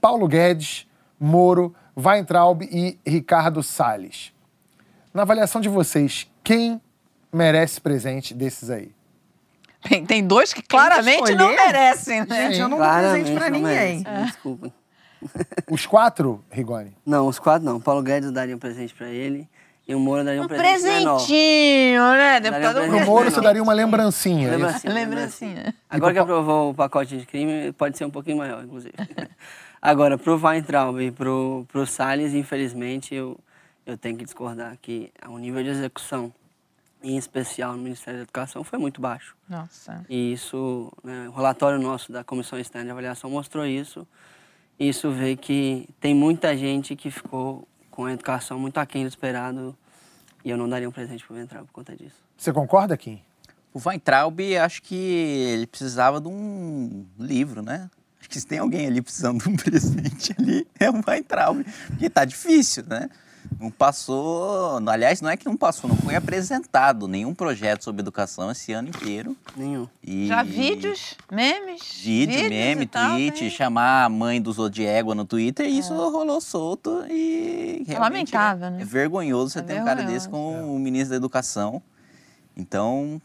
Paulo Guedes, Moro, Weintraub e Ricardo Salles. Na avaliação de vocês, quem merece presente desses aí? Tem, tem dois que claramente não merecem, né? Gente, eu não dou presente pra não ninguém. merece, Desculpa. [LAUGHS] Os quatro, Rigoni? Não, os quatro não. Paulo Guedes daria um presente pra ele e o Moro daria um, Um presente menor. presentinho, né, deputado? Um Pro Moro menor. você daria uma lembrancinha. isso? Lembrancinha. Lembrancinha. Agora que aprovou o pacote de crime, pode ser um pouquinho maior, inclusive. [LAUGHS] Agora, pro Weintraub e pro, pro Salles, infelizmente, eu, eu tenho que discordar que o nível de execução, em especial no Ministério da Educação, foi muito baixo. Nossa. E isso, né, o relatório nosso da Comissão Externa de Avaliação mostrou isso. E Isso vê que tem muita gente que ficou com a educação muito aquém do esperado e eu não daria um presente pro Weintraub por conta disso. Você concorda, Kim? O Weintraub, acho que ele precisava de um livro, né? Acho que se tem alguém ali precisando de um [LAUGHS] presente ali, é o Weintraub. Porque tá difícil, né? Não passou. Aliás, não é que não passou, não foi apresentado nenhum projeto sobre educação esse ano inteiro. Nenhum. E... Já vídeos, memes? Vídeo, vídeos meme, tal, tweet, chamar a mãe do égua no Twitter, e isso rolou solto e realmente lamentável, é, né? é vergonhoso você É ter um cara desse com o ministro da Educação. Então,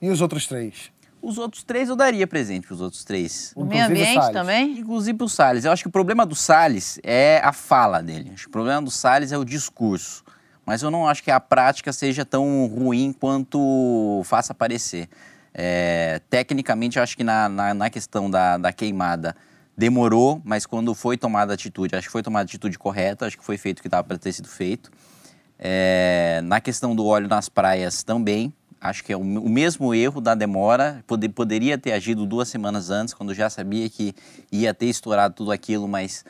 E os outros três? Os outros três eu daria presente para os outros três. O meio o ambiente Salles. também? Inclusive pro Salles. Eu acho que o problema do Salles é a fala dele. Acho que o problema do Salles é o discurso. Mas eu não acho que a prática seja tão ruim quanto faça parecer. É, tecnicamente, eu acho que na, na, na questão da, da queimada demorou, mas quando foi tomada a atitude, acho que foi tomada a atitude correta, acho que foi feito o que estava para ter sido feito. É, na questão do óleo nas praias também, acho que é o, o mesmo erro da demora. Pode- poderia ter agido duas semanas antes, quando já sabia que ia ter estourado tudo aquilo, mas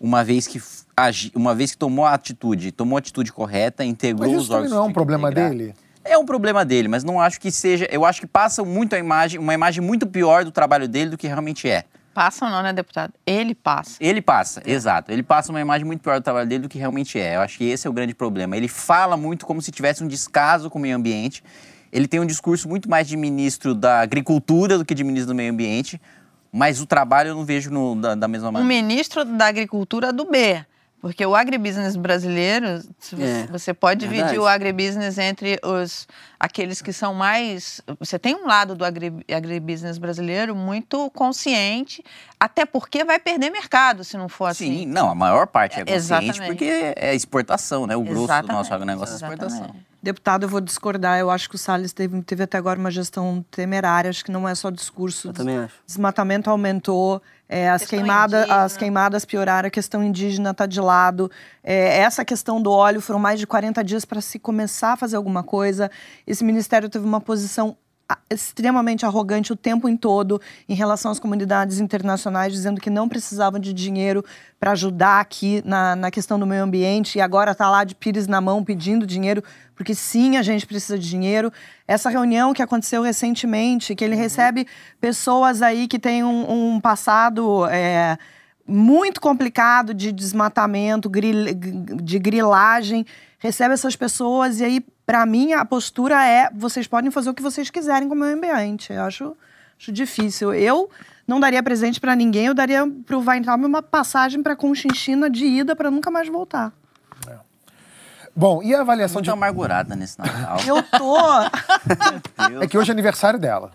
uma vez que agi, uma vez que tomou a atitude, tomou a atitude correta, integrou Mas os isso também órgãos. não é um problema integrar. dele? É um problema dele, mas não acho que seja. Eu acho que passa muito a imagem, uma imagem muito pior do trabalho dele do que realmente é. Passam não, né, deputado? Ele passa. Ele passa, exato. Ele passa uma imagem muito pior do trabalho dele do que realmente é. Eu acho que esse é o grande problema. Ele fala muito como se tivesse um descaso com o meio ambiente. Ele tem um discurso muito mais de ministro da agricultura do que de ministro do meio ambiente. Mas o trabalho eu não vejo no- da, da mesma Um maneira. ministro da Agricultura do B. Porque o agribusiness brasileiro, É, você pode dividir o agribusiness entre os aqueles que são mais. Você tem um lado do agri, agribusiness brasileiro muito consciente, até porque vai perder mercado se não for assim. Sim, não, a maior parte é É, consciente exatamente. porque é exportação, né? O grosso do nosso Exatamente, agronegócio é exportação. exatamente. Deputado, eu vou discordar. Eu acho que o Salles teve, teve até agora uma gestão temerária. Acho que não é só discurso. Eu também acho. Desmatamento aumentou, é, as, queimada, indígena. as queimadas pioraram, a questão indígena está de lado. É, essa questão do óleo foram mais de 40 dias para se começar a fazer alguma coisa. Esse ministério teve uma posição extremamente arrogante o tempo em todo em relação às comunidades internacionais, dizendo que não precisavam de dinheiro para ajudar aqui na, na questão do meio ambiente e agora está lá de pires na mão pedindo dinheiro, porque sim, a gente precisa de dinheiro. Essa reunião que aconteceu recentemente, que ele recebe pessoas aí que têm um, um passado é, muito complicado de desmatamento, de grilagem, recebe essas pessoas e aí, para mim, a postura é: vocês podem fazer o que vocês quiserem com o meio ambiente. Eu acho, acho difícil. Eu não daria presente para ninguém, eu daria pro Weintraub uma passagem para Conchinchina de ida para nunca mais voltar. Bom, e a avaliação Muito de. amargurada nesse Natal. Eu tô. [LAUGHS] É que hoje é aniversário dela.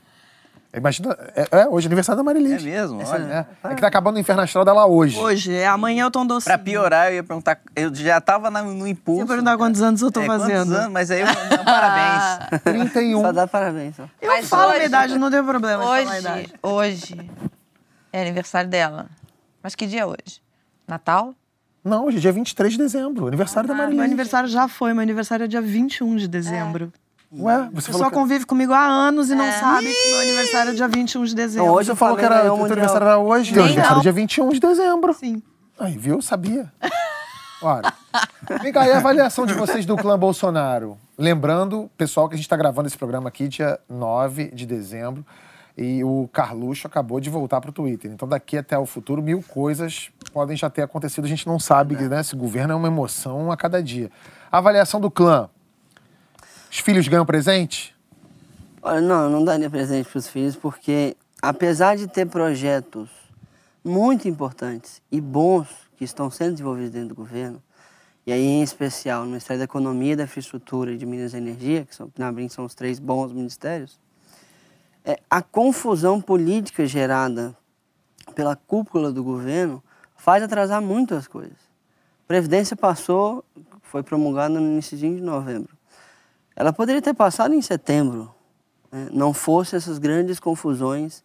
Imagina, é, é, hoje é aniversário da Marilis. É mesmo? Olha. É, é que tá acabando o Inferno Astral dela hoje. Hoje, é, amanhã eu tô doce. Pra piorar, eu ia perguntar. Eu já tava na- no impulso. Você ia perguntar quantos anos eu tô É, quantos fazendo. anos? Mas aí eu não, parabéns. [LAUGHS] 31. Só dá parabéns. Eu Mas falo a hoje- minha idade, não tem problema a Hoje, idade. hoje é aniversário dela. Mas que dia é hoje? Natal? Não, hoje é dia 23 de dezembro, aniversário da Marilis. Meu aniversário já foi, meu aniversário é dia 21 de dezembro. Ué, você A falou pessoa que... convive comigo há anos e não É. sabe que meu aniversário é dia 21 de dezembro. Então, hoje Você o falou que era, teu aniversário era hoje. Teu aniversário não. é dia 21 de dezembro. Sim. Aí, viu? Sabia. Ora, vem cá, e a avaliação de vocês do clã Bolsonaro? Lembrando, pessoal, que a gente está gravando esse programa aqui dia 9 de dezembro e o Carluxo acabou de voltar para o Twitter. Então, daqui até o futuro, mil coisas podem já ter acontecido. A gente não sabe, né? Esse governo é uma emoção a cada dia. A avaliação do clã. Os filhos ganham presente? Olha, não, não daria presente para os filhos, porque apesar de ter projetos muito importantes e bons que estão sendo desenvolvidos dentro do governo, e aí em especial no Ministério da Economia, da Infraestrutura e de Minas e Energia, que, são, na Brin são os três bons ministérios, é, a confusão política gerada pela cúpula do governo faz atrasar muito as coisas. Previdência passou, foi promulgada no início de novembro. Ela poderia ter passado em setembro, né, não fosse essas grandes confusões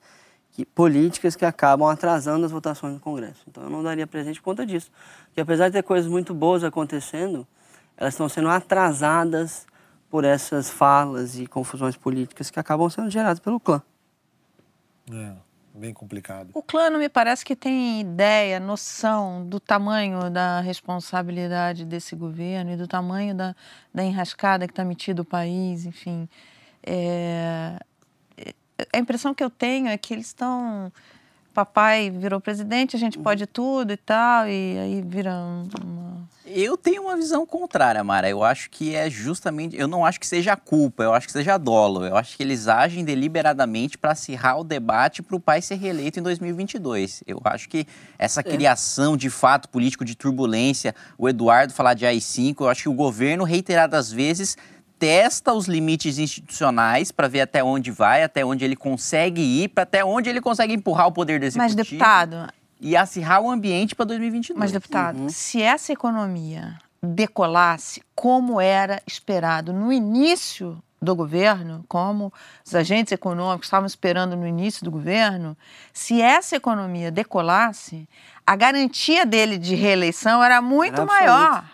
que- políticas que acabam atrasando as votações no Congresso. Então eu não daria presente por conta disso. Porque apesar de ter coisas muito boas acontecendo, elas estão sendo atrasadas por essas falas e confusões políticas que acabam sendo geradas pelo clã. É, bem complicado. O clã não me parece que tem ideia, noção do tamanho da responsabilidade desse governo e do tamanho da, da enrascada que está metido o país, enfim. É, é- a impressão que eu tenho é que eles estão. Papai virou presidente, a gente pode tudo e tal, e aí vira um- uma. Eu tenho uma visão contrária, Mara. Eu acho que é justamente. Eu não acho que seja culpa, eu acho que seja dolo. Eu acho que eles agem deliberadamente para acirrar o debate para o pai ser reeleito em 2022. Eu acho que essa é. criação de fato político de turbulência, o Eduardo falar de AI-5, eu acho que o governo, reiteradas vezes, testa os limites institucionais para ver até onde vai, até onde ele consegue ir, para até onde ele consegue empurrar o poder executivo. Mas, deputado, e acirrar o ambiente para 2022. Mas, deputado, uhum. se essa economia decolasse como era esperado no início do governo, como os agentes econômicos estavam esperando no início do governo, se essa economia decolasse, a garantia dele de reeleição era muito era maior.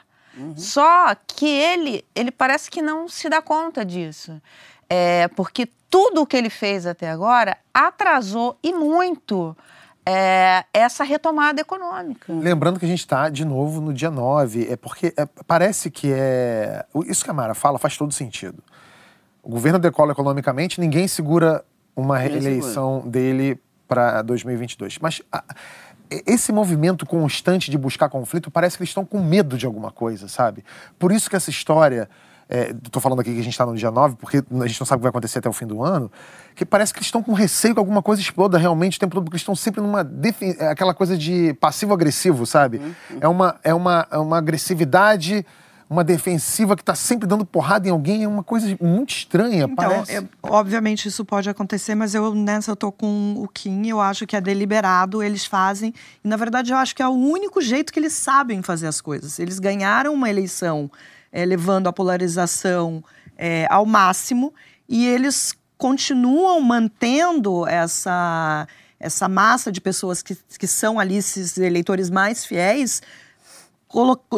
Uhum. Só que ele, ele parece que não se dá conta disso. É, porque tudo o que ele fez até agora atrasou e muito é, essa retomada econômica. Lembrando que a gente está, de novo, no dia 9, é porque é, parece que é. Isso que a Mara fala faz todo sentido. O governo decola economicamente, ninguém segura uma reeleição dele para 2022. Mas a, esse movimento constante de buscar conflito parece que eles estão com medo de alguma coisa, sabe? Por isso que essa história Estou é, falando aqui que a gente está no dia 9, porque a gente não sabe o que vai acontecer até o fim do ano, que parece que eles estão com receio que alguma coisa exploda realmente o tempo todo, porque eles estão sempre numa. É aquela coisa de passivo-agressivo, sabe? Uhum. É, uma, é, uma, é uma agressividade uma defensiva que está sempre dando porrada em alguém é uma coisa muito estranha, então, parece. Eu, obviamente isso pode acontecer, mas eu nessa eu tô com o Kim, eu acho que é deliberado, eles fazem, e na verdade eu acho que é o único jeito que eles sabem fazer as coisas. Eles ganharam uma eleição é, levando a polarização é, ao máximo e eles continuam mantendo essa, essa massa de pessoas que, que são ali esses eleitores mais fiéis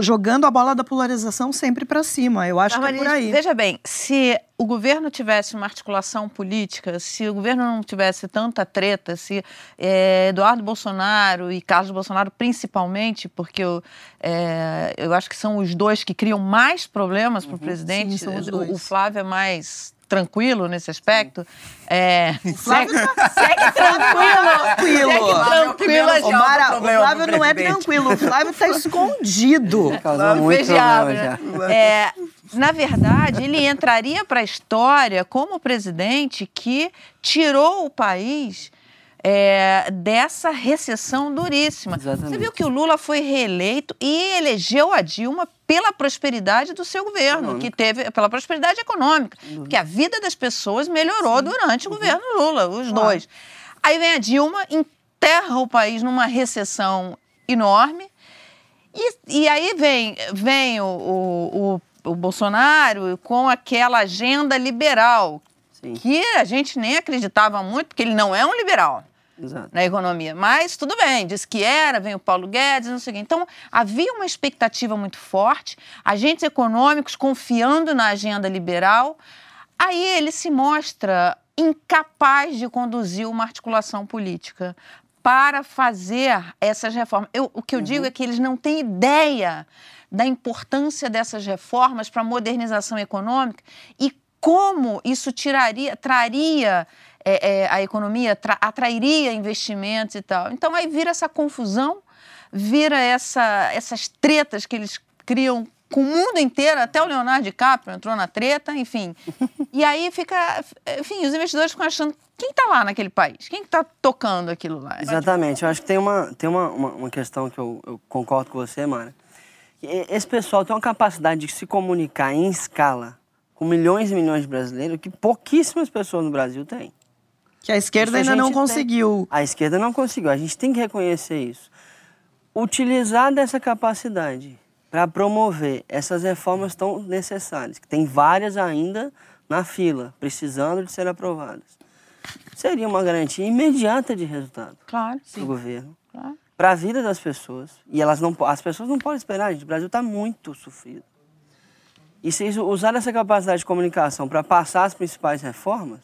jogando a bola da polarização sempre para cima. Eu acho que é por aí. Veja bem, se o governo tivesse uma articulação política, se o governo não tivesse tanta treta, se é, Eduardo Bolsonaro e Carlos Bolsonaro principalmente, porque eu, é, eu acho que são os dois que criam mais problemas para o uhum. presidente. Sim, o, o Flávio é mais tranquilo nesse aspecto. É, tá, segue tranquilo. tranquilo. tranquilo. O, Mara, o Flávio não é tranquilo, o Flávio está escondido. Causou muito problema já. É, na verdade, ele entraria para a história como presidente que tirou o país é, dessa recessão duríssima. Exatamente. Você viu que o Lula foi reeleito e elegeu a Dilma pela prosperidade do seu governo, econômica. que teve pela prosperidade econômica, uhum. porque a vida das pessoas melhorou Sim. durante uhum. o governo Lula, os claro. dois. Aí vem a Dilma, enterra o país numa recessão enorme, e, e aí vem, vem o, o, o, o Bolsonaro com aquela agenda liberal, Sim. que a gente nem acreditava muito, porque ele não é um liberal. Exato. na economia. Mas tudo bem, disse que era, vem o Paulo Guedes, não sei o quê. Então, havia uma expectativa muito forte, agentes econômicos confiando na agenda liberal. Aí ele se mostra incapaz de conduzir uma articulação política para fazer essas reformas. Eu, o que eu uhum. digo é que eles não têm ideia da importância dessas reformas para a modernização econômica e como isso tiraria, traria é, é, a economia atrairia investimentos e tal. Então aí vira essa confusão, vira essa, essas tretas que eles criam com o mundo inteiro, até o Leonardo DiCaprio entrou na treta, enfim. E aí fica, enfim, os investidores ficam achando quem está lá naquele país, quem está tocando aquilo lá. Exatamente, eu acho que tem uma, tem uma, uma, uma questão que eu, eu concordo com você, Mara. Esse pessoal tem uma capacidade de se comunicar em escala com milhões e milhões de brasileiros que pouquíssimas pessoas no Brasil têm. Que a esquerda ainda a não conseguiu. A esquerda não conseguiu. A gente tem que reconhecer isso. Utilizar dessa capacidade para promover essas reformas tão necessárias, que tem várias ainda na fila, precisando de ser aprovadas, seria uma garantia imediata de resultado claro, do governo. Claro. Para a vida das pessoas. E elas não, as pessoas não podem esperar, gente. O Brasil está muito sofrido. E se usar essa capacidade de comunicação para passar as principais reformas,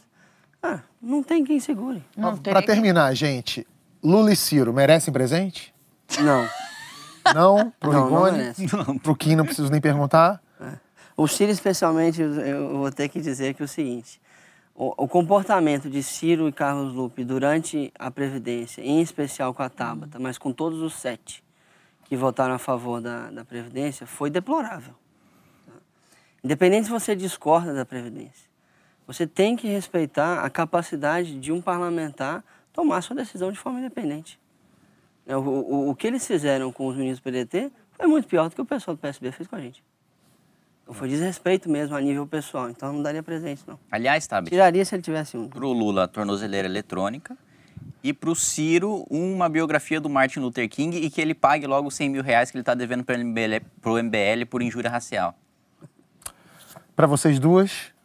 ah, não tem quem segure. Não Para terminar, gente, Lula e Ciro merecem presente? Não. Não? Pro não, Rigoni? [LAUGHS] Não Pro Kim não preciso nem perguntar? É. O Ciro, especialmente, eu vou ter que dizer que é o seguinte. O, o, comportamento de Ciro e Carlos Lupe durante a Previdência, em especial com a Tabata, mas com todos os sete, que votaram a favor da, da Previdência foi deplorável. Independente se você discorda da Previdência, você tem que respeitar a capacidade de um parlamentar tomar sua decisão de forma independente. O, o, o que eles fizeram com os ministros do PDT foi muito pior do que o pessoal do PSB fez com a gente. Então, foi desrespeito mesmo a nível pessoal, então não daria presente, não. Aliás, Tabet. Tiraria se ele tivesse um. Pro Lula, a tornozeleira eletrônica. E pro Ciro, uma biografia do Martin Luther King e que ele pague logo 100 mil reais que ele está devendo pro MBL, pro MBL por injúria racial. Para vocês duas?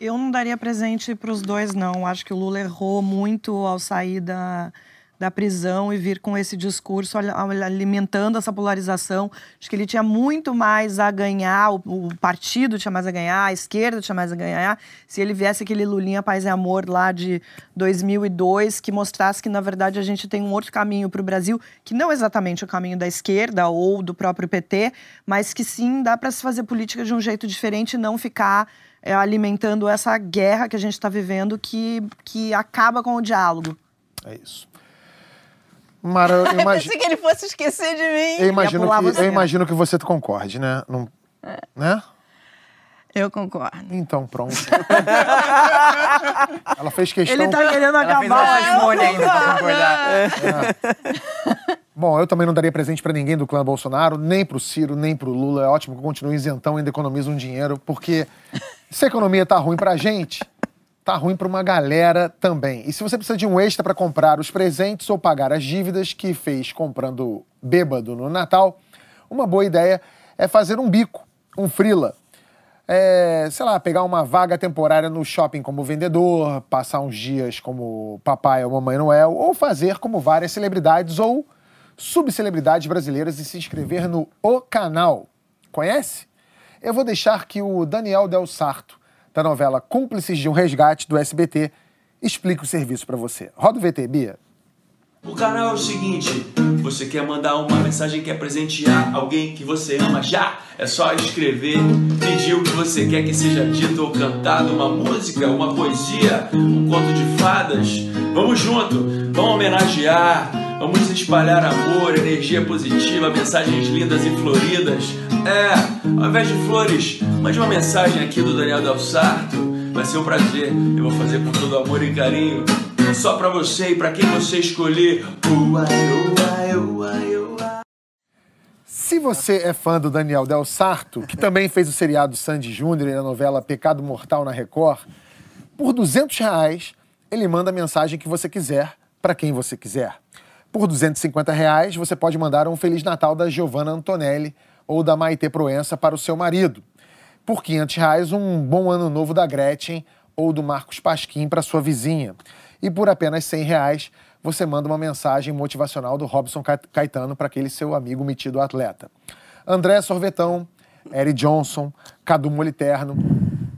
Eu não daria presente para os dois, não. Acho que o Lula errou muito ao sair da, da prisão e vir com esse discurso alimentando essa polarização. Acho que ele tinha muito mais a ganhar, o, partido tinha mais a ganhar, a esquerda tinha mais a ganhar, se ele viesse aquele Lulinha Paz e Amor lá de 2002, que mostrasse que, na verdade, a gente tem um outro caminho para o Brasil, que não é exatamente o caminho da esquerda ou do próprio PT, mas que sim dá para se fazer política de um jeito diferente e não ficar é, alimentando essa guerra que a gente está vivendo que, que acaba com o diálogo. É isso. Mara, eu [LAUGHS] imagino... que ele fosse esquecer de mim. Eu imagino, que, eu imagino que você concorde, né? Não, é. Né? Eu concordo. Então, pronto. [LAUGHS] ela fez questão... Ele tá querendo ela acabar. Fez uma ainda pra concordar. É. Bom, eu também não daria presente para ninguém do clã Bolsonaro, nem pro Ciro, nem pro Lula. É ótimo que eu continue isentão e ainda economizo um dinheiro, porque se a economia tá ruim pra gente, tá ruim para uma galera também. E se você precisa de um extra para comprar os presentes ou pagar as dívidas que fez comprando bêbado no Natal, uma boa ideia é fazer um bico, um frila. É, sei lá, pegar uma vaga temporária no shopping como vendedor, passar uns dias como papai ou mamãe Noel, ou fazer como várias celebridades ou subcelebridades brasileiras e se inscrever no O Canal. Conhece? Eu vou deixar que o Daniel Del Sarto da novela Cúmplices de um Resgate do SBT explica o serviço para você. Roda o VT, Bia. O canal é o seguinte: você quer mandar uma mensagem, quer presentear alguém que você ama já? É só escrever, pedir o que você quer que seja dito ou cantado, uma música, uma poesia, um conto de fadas. Vamos junto, vamos homenagear, vamos espalhar amor, energia positiva, mensagens lindas e floridas. É, ao invés de flores, mande uma mensagem aqui do Daniel Del Sarto. Vai ser um prazer, eu vou fazer com todo amor e carinho só pra você e pra quem você escolher. Se você é fã do Daniel Del Sarto, que também fez o seriado Sandy Júnior e a novela Pecado Mortal na Record, por 200 reais ele manda a mensagem que você quiser para quem você quiser. Por 250 reais você pode mandar um Feliz Natal da Giovanna Antonelli ou da Maite Proença para o seu marido. Por 500 reais um Bom Ano Novo da Gretchen ou do Marcos Pasquim para sua vizinha. E por apenas 100 reais, você manda uma mensagem motivacional do Robson Caetano para aquele seu amigo metido atleta. André Sorvetão, Eric Johnson, Cadu Moliterno.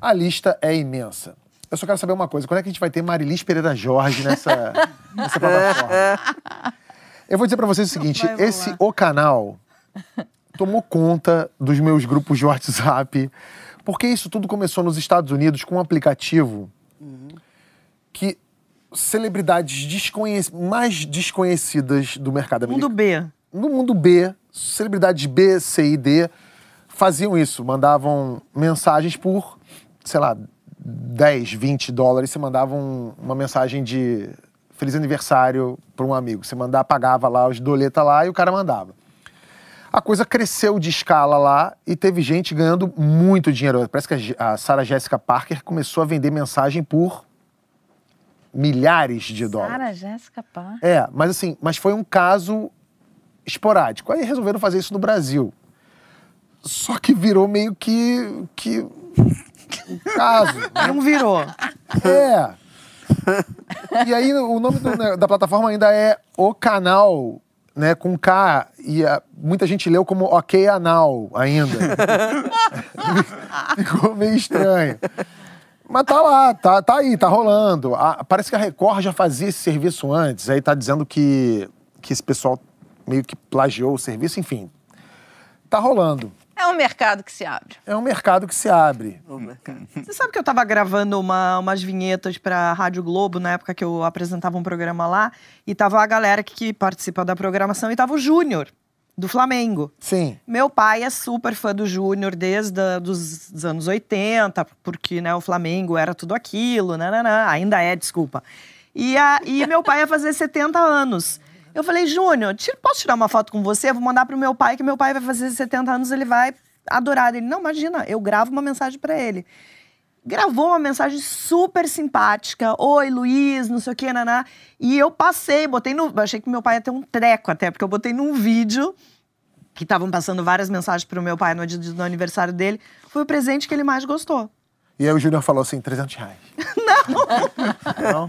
A lista é imensa. Eu só quero saber uma coisa: quando é que a gente vai ter Marilis Pereira Jorge nessa, [LAUGHS] nessa plataforma? [LAUGHS] Eu vou dizer para vocês o seguinte: esse O Canal tomou conta dos meus grupos de WhatsApp, porque isso tudo começou nos Estados Unidos com um aplicativo uhum. que celebridades desconhec mais desconhecidas do mercado americano. Mundo B. No mundo B, celebridades B, C e D faziam isso, mandavam mensagens por, sei lá, 10, 20 dólares, você mandava um, uma mensagem de feliz aniversário para um amigo. Você mandava, pagava lá os doletas lá e o cara mandava. A coisa cresceu de escala lá e teve gente ganhando muito dinheiro. Parece que a Sarah Jessica Parker começou a vender mensagem por milhares de dólares. Sarah Jessica Parker. É, mas assim, mas foi um caso esporádico. Aí resolveram fazer isso no Brasil. Só que virou meio que que um caso. Não virou. É. E aí o nome do, né, da plataforma ainda é O Canal, né, com K, e a, muita gente leu como Ok Anal ainda. [LAUGHS] Ficou meio estranho. Mas tá lá, tá, tá aí, tá rolando. A, parece que a Record já fazia esse serviço antes, aí tá dizendo que, que esse pessoal meio que plagiou o serviço, enfim. Tá rolando. É um mercado que se abre. É um mercado que se abre. Você sabe que eu tava gravando uma, umas vinhetas pra Rádio Globo na época que eu apresentava um programa lá, e tava a galera que, que participa da programação e tava o Júnior. do Flamengo. Sim. Meu pai é super fã do Júnior desde a, dos, dos anos 80, porque né, o Flamengo era tudo aquilo, nananã, ainda é, desculpa. E, a, e meu pai ia fazer 70 anos. Eu falei, Júnior, posso tirar uma foto com você? Vou mandar pro meu pai, que meu pai vai fazer 70 anos, ele vai adorar. Ele, não, imagina, eu gravo uma mensagem para ele. Gravou uma mensagem super simpática. Oi, Luiz, não sei o que, naná. E eu passei, botei no. Achei que meu pai ia ter um treco até, porque eu botei num vídeo que estavam passando várias mensagens pro meu pai no dia do aniversário dele. Foi o presente que ele mais gostou. E aí o Júnior falou assim, 300 reais. [LAUGHS] Não?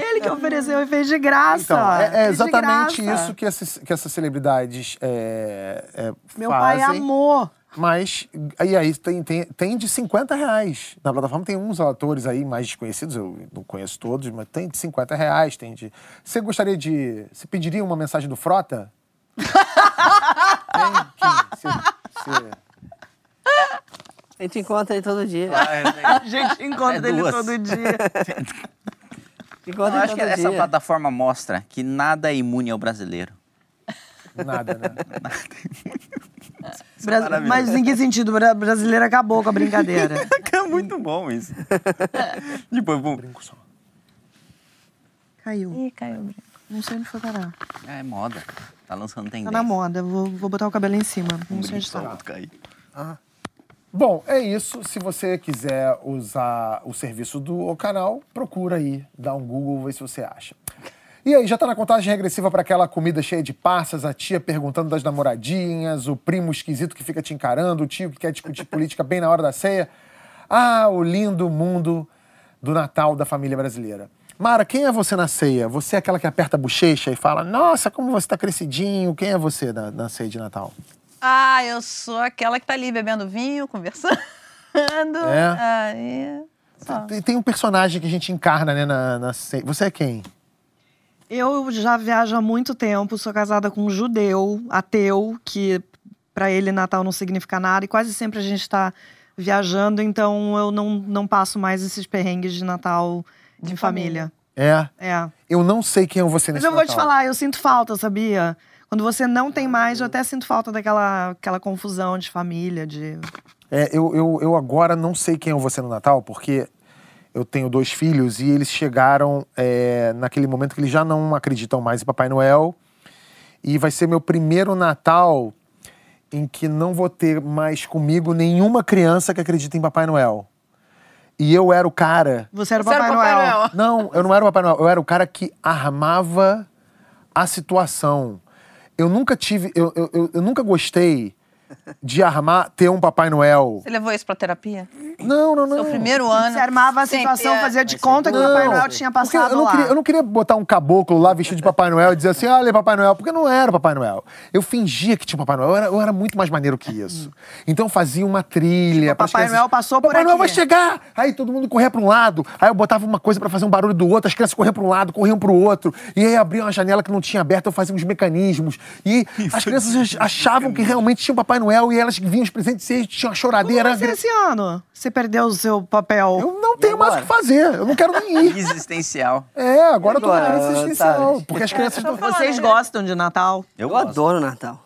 Ele que ofereceu e fez de graça. Então, é, é exatamente graça. isso que essas, que essas celebridades é, é, Meu pai fazem. amou. Mas, aí, aí tem, tem, tem de 50 reais. Na plataforma tem uns atores aí mais desconhecidos, eu não conheço todos, mas tem de 50 reais, tem de... Você gostaria de... Você pediria uma mensagem do Frota? [LAUGHS] tem? Você- você- A gente encontra ele todo dia. [LAUGHS] A gente encontra É ele duas. todo dia. [LAUGHS] Encontra Eu acho que todo essa dia. plataforma mostra que nada é imune ao brasileiro. Nada, né? [LAUGHS] Bra- maravilhoso. Mas em que sentido? O bra- brasileiro acabou com a brincadeira. É muito bom isso. Depois, bom. Caiu. Ih, caiu o brinco. Não sei onde foi parar. É moda. Tá lançando Tá tendência. na moda. Vou, vou botar o cabelo em cima. Não sei onde Só tá. cair. Bom, é isso. Se você quiser usar o serviço do canal, procura aí, dá um Google, vê se você acha. E aí, já tá na contagem regressiva para aquela comida cheia de passas, a tia perguntando das namoradinhas, o primo esquisito que fica te encarando, o tio que quer discutir política bem na hora da ceia. Ah, o lindo mundo do Natal da família brasileira. Mara, quem é você na ceia? Você é aquela que aperta a bochecha e fala, nossa, como você tá crescidinho. Quem é você na, na ceia de Natal? Ah, eu sou aquela que tá ali bebendo vinho, conversando. [LAUGHS] É? Aí, só. Tem, tem um personagem que a gente encarna, né, na, na. Você é quem? Eu já viajo há muito tempo, sou casada com um judeu, ateu, que para ele Natal não significa nada, e quase sempre a gente está viajando, então eu não, não passo mais esses perrengues de Natal de, família. É. É. Eu não sei quem é você Mas nesse eu vou te Natal. falar, eu sinto falta, sabia? Quando você não tem mais, eu até sinto falta daquela aquela confusão de família, de. É, eu, eu, eu agora não sei quem é você no Natal, porque eu tenho dois filhos e eles chegaram é, naquele momento que eles já não acreditam mais em Papai Noel. E vai ser meu primeiro Natal em que não vou ter mais comigo nenhuma criança que acredita em Papai Noel. E eu era o cara. Você era o era Papai, o Papai Noel. Noel. Não, eu não era o Papai Noel, eu era o cara que armava a situação. Eu nunca tive. Eu, eu, eu, eu nunca gostei de armar, ter um Papai Noel. Você levou isso pra terapia? Não, não, não. Seu primeiro ano. Você armava a sempre situação, é- fazia de conta que o Papai Noel tinha passado eu não, lá. queria, eu não queria botar um caboclo lá vestido de Papai Noel e dizer assim, olha, Papai Noel, porque não era o Papai Noel. Eu fingia que tinha um Papai Noel, eu era, eu era muito mais maneiro que isso. Então eu fazia uma trilha. Tipo, Papai crianças. Noel passou por Papai Noel vai chegar! Aí todo mundo corria pra um lado, aí eu botava uma coisa pra fazer um barulho do outro, as crianças corriam pra um lado, corriam pro outro, e aí abria uma janela que não tinha aberta, eu fazia uns mecanismos. E [LAUGHS] as crianças achavam que realmente tinha o Papai Noel e elas vinham os presentes e tinha uma choradeira. Como esse ano? Você perdeu o seu papel. Eu não tenho mais o que fazer, eu não quero nem ir. [LAUGHS] Existencial. É, agora eu tô na existencial. Otávio. Porque as crianças estão. Vocês gostam de Natal? Eu, Eu, adoro Natal.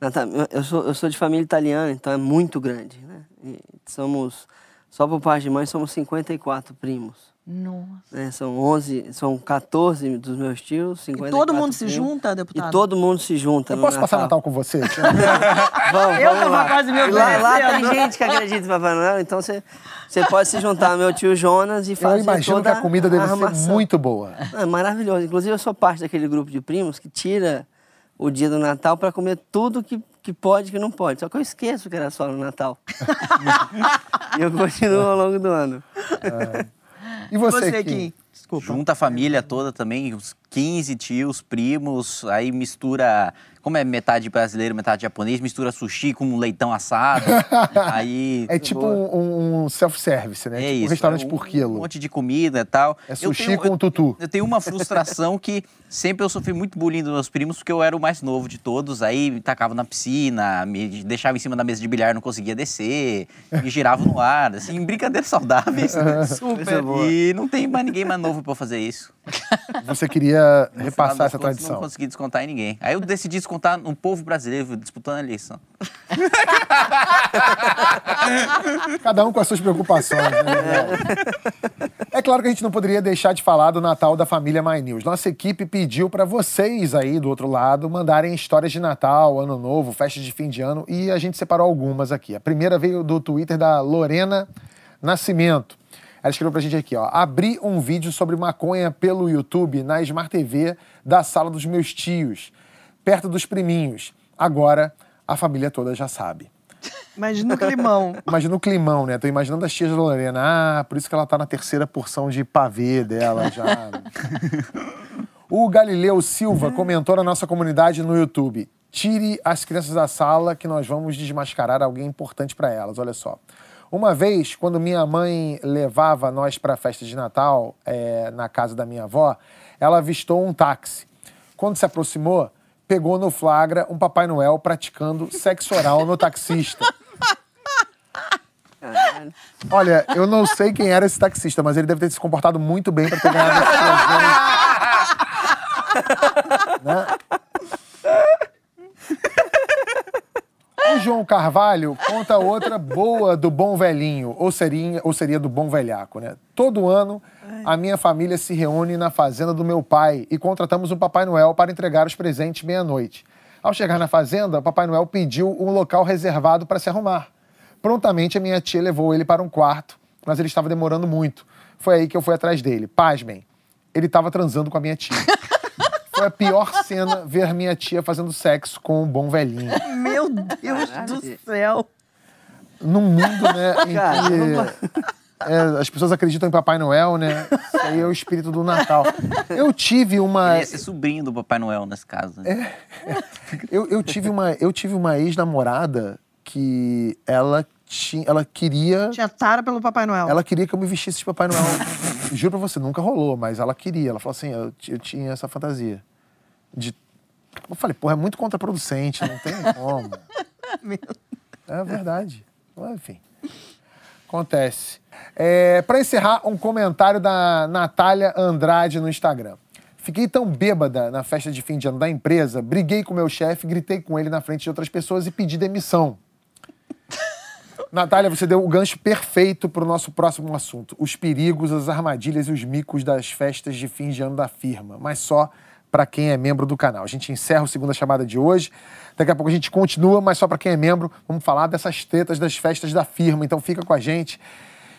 Natal. eu- Eu sou, eu sou de família italiana, então é muito grande. Né? E somos, só por parte de mãe, somos 54 primos. Nossa. né? São 11, são 14 dos meus tios, 54 todo mundo se junta, deputado? E todo mundo se junta Eu posso passar Natal com você? [LAUGHS] Vamos, Eu vamos lá. quase me E lá, lá tem gente que acredita em Papai Noel, então você, você pode se juntar ao meu tio Jonas e Eu fazer imagino que a comida deve ser armação. muito boa. É maravilhoso. Inclusive, eu sou parte daquele grupo de primos que tira o dia do Natal para comer tudo que, que pode e que não pode. Só que eu esqueço que era só no Natal. [LAUGHS] [LAUGHS] e eu continuo ao longo do ano. E você, Você, Kim? Desculpa. Junta a família toda também, uns 15 tios, primos, aí mistura, como é metade brasileiro, metade japonês, mistura sushi com leitão assado. [LAUGHS] aí É tipo um, um self-service, né? é tipo isso, um restaurante é um por quilo. monte de comida e tal. É Eu sushi tenho- com tutu. Eu tenho uma frustração que sempre eu sofri muito bullying dos meus primos, porque eu era o mais novo de todos. Aí me tacava na piscina, me deixava em cima da mesa de bilhar, não conseguia descer, me girava no ar, assim, brincadeiras saudáveis. [LAUGHS] Super. E não tem mais ninguém mais novo pra fazer isso. Você queria repassar essa contas, tradição. Não consegui descontar em ninguém. Aí eu decidi descontar no povo brasileiro disputando a eleição. [LAUGHS] Cada um com as suas preocupações, né? É claro que a gente não poderia deixar de falar do Natal da família My News. Nossa equipe pediu para vocês aí do outro lado mandarem histórias de Natal, Ano Novo, festas de fim de ano e a gente separou algumas aqui. A primeira veio do Twitter da Lorena Nascimento. Ela escreveu pra gente aqui, ó. Abri um vídeo sobre maconha pelo YouTube na Smart TV da sala dos meus tios, perto dos priminhos. Agora a família toda já sabe. Imagina o climão. [LAUGHS] Imagina o climão, né? Tô imaginando as tias da Lorena. Ah, por isso que ela tá na terceira porção de pavê dela já. [LAUGHS] o Galileu Silva comentou na nossa comunidade no YouTube. Tire as crianças da sala que nós vamos desmascarar alguém importante para elas. Olha só. Uma vez, quando minha mãe levava nós para a festa de Natal é, na casa da minha avó, ela avistou um táxi. Quando se aproximou, pegou no flagra um Papai Noel praticando sexo oral no taxista. Olha, eu não sei quem era esse taxista, mas ele deve ter se comportado muito bem para ter ganhado esse presente. né? O João Carvalho conta outra boa do bom velhinho, ou seria, ou seria do bom velhaco, né? Todo ano, a minha família se reúne na fazenda do meu pai e contratamos um Papai Noel para entregar os presentes meia-noite. Ao chegar na fazenda, o Papai Noel pediu um local reservado para se arrumar. Prontamente, a minha tia levou ele para um quarto, mas ele estava demorando muito. Foi aí que eu fui atrás dele. Pasmem, ele estava transando com a minha tia. [LAUGHS] Foi a pior cena ver minha tia fazendo sexo com um bom velhinho. Meu Deus do céu. Num mundo, né, em que é, as pessoas acreditam em Papai Noel, né? Isso aí é o espírito do Natal. Eu tive uma. Ele ia ser sobrinho do Papai Noel nesse caso. né? Eu, eu tive uma, eu tive uma ex-namorada que ela tinha, ela queria, Tinha tara pelo Papai Noel. ela queria que eu me vestisse de Papai Noel. Juro pra você, nunca rolou, mas ela queria. Ela falou assim, eu, eu tinha essa fantasia. De... Eu falei, porra, é muito contraproducente, não tem como. [LAUGHS] É verdade. Mas, Enfim. Acontece. É, para encerrar, um comentário da Natália Andrade no Instagram. Fiquei tão bêbada na festa de fim de ano da empresa, briguei com meu chefe, gritei com ele na frente de outras pessoas e pedi demissão. [LAUGHS] Natália, você deu o gancho perfeito para o nosso próximo assunto: os perigos, as armadilhas e os micos das festas de fim de ano da firma, mas só para quem é membro do canal. A gente encerra o segunda chamada de hoje. Daqui a pouco a gente continua, mas só para quem é membro, vamos falar dessas tretas das festas da firma. Então fica com a gente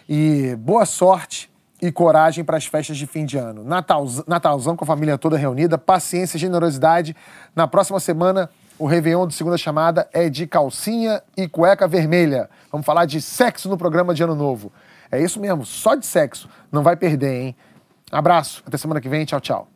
e boa sorte e coragem para as festas de fim de ano. Natalzão, Natalzão com a família toda reunida, paciência e generosidade. Na próxima semana, o Réveillon do Segunda Chamada é de calcinha e cueca vermelha. Vamos falar de sexo no programa de Ano Novo. É isso mesmo, só de sexo. Não vai perder, hein? Abraço, até semana que vem. Tchau, tchau.